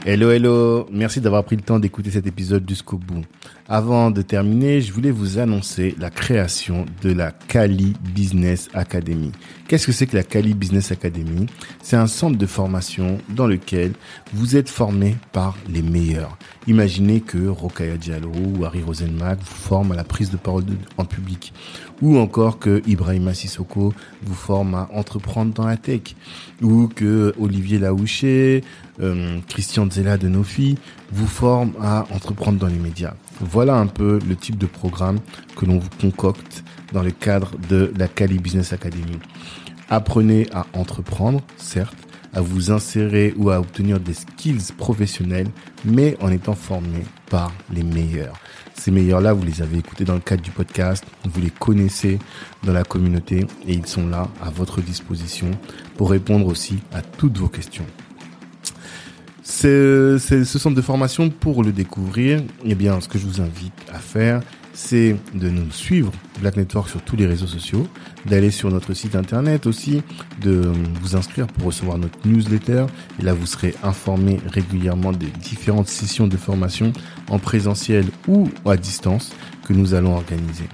[SPEAKER 1] Hello, hello. Merci d'avoir pris le temps d'écouter cet épisode jusqu'au bout. Avant de terminer, je voulais vous annoncer la création de la Kali Business Academy. Qu'est-ce que c'est que la Kali Business Academy? C'est un centre de formation dans lequel vous êtes formé par les meilleurs. Imaginez que Rokaya Diallo ou Harry Rosenmack vous forment à la prise de parole en public. Ou encore que Ibrahima Sissoko vous forme à entreprendre dans la tech. Ou que Olivier Laouché, euh, Christian Zella de Nofi vous forme à entreprendre dans les médias. Voilà un peu le type de programme que l'on vous concocte dans le cadre de la Cali Business Academy. Apprenez à entreprendre, certes, à vous insérer ou à obtenir des skills professionnels, mais en étant formé par les meilleurs. Ces meilleurs-là, vous les avez écoutés dans le cadre du podcast, vous les connaissez dans la communauté et ils sont là à votre disposition pour répondre aussi à toutes vos questions. C'est ce centre de formation pour le découvrir. Eh bien, ce que je vous invite à faire, c'est de nous suivre, Black Network, sur tous les réseaux sociaux, d'aller sur notre site internet aussi, de vous inscrire pour recevoir notre newsletter. Et là, vous serez informé régulièrement des différentes sessions de formation en présentiel ou à distance que nous allons organiser.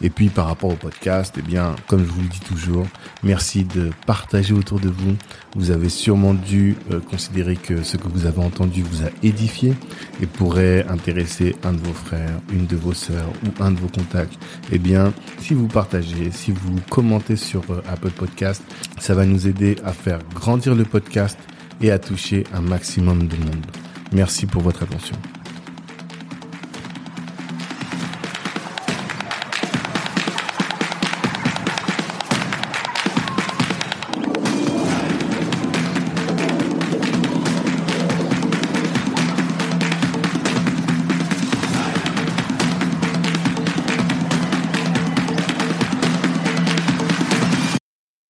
[SPEAKER 1] Et puis par rapport au podcast, eh bien, comme je vous le dis toujours, merci de partager autour de vous. Vous avez sûrement dû euh, considérer que ce que vous avez entendu vous a édifié et pourrait intéresser un de vos frères, une de vos sœurs ou un de vos contacts. Eh bien, si vous partagez, si vous commentez sur euh, Apple Podcast, ça va nous aider à faire grandir le podcast et à toucher un maximum de monde. Merci pour votre attention.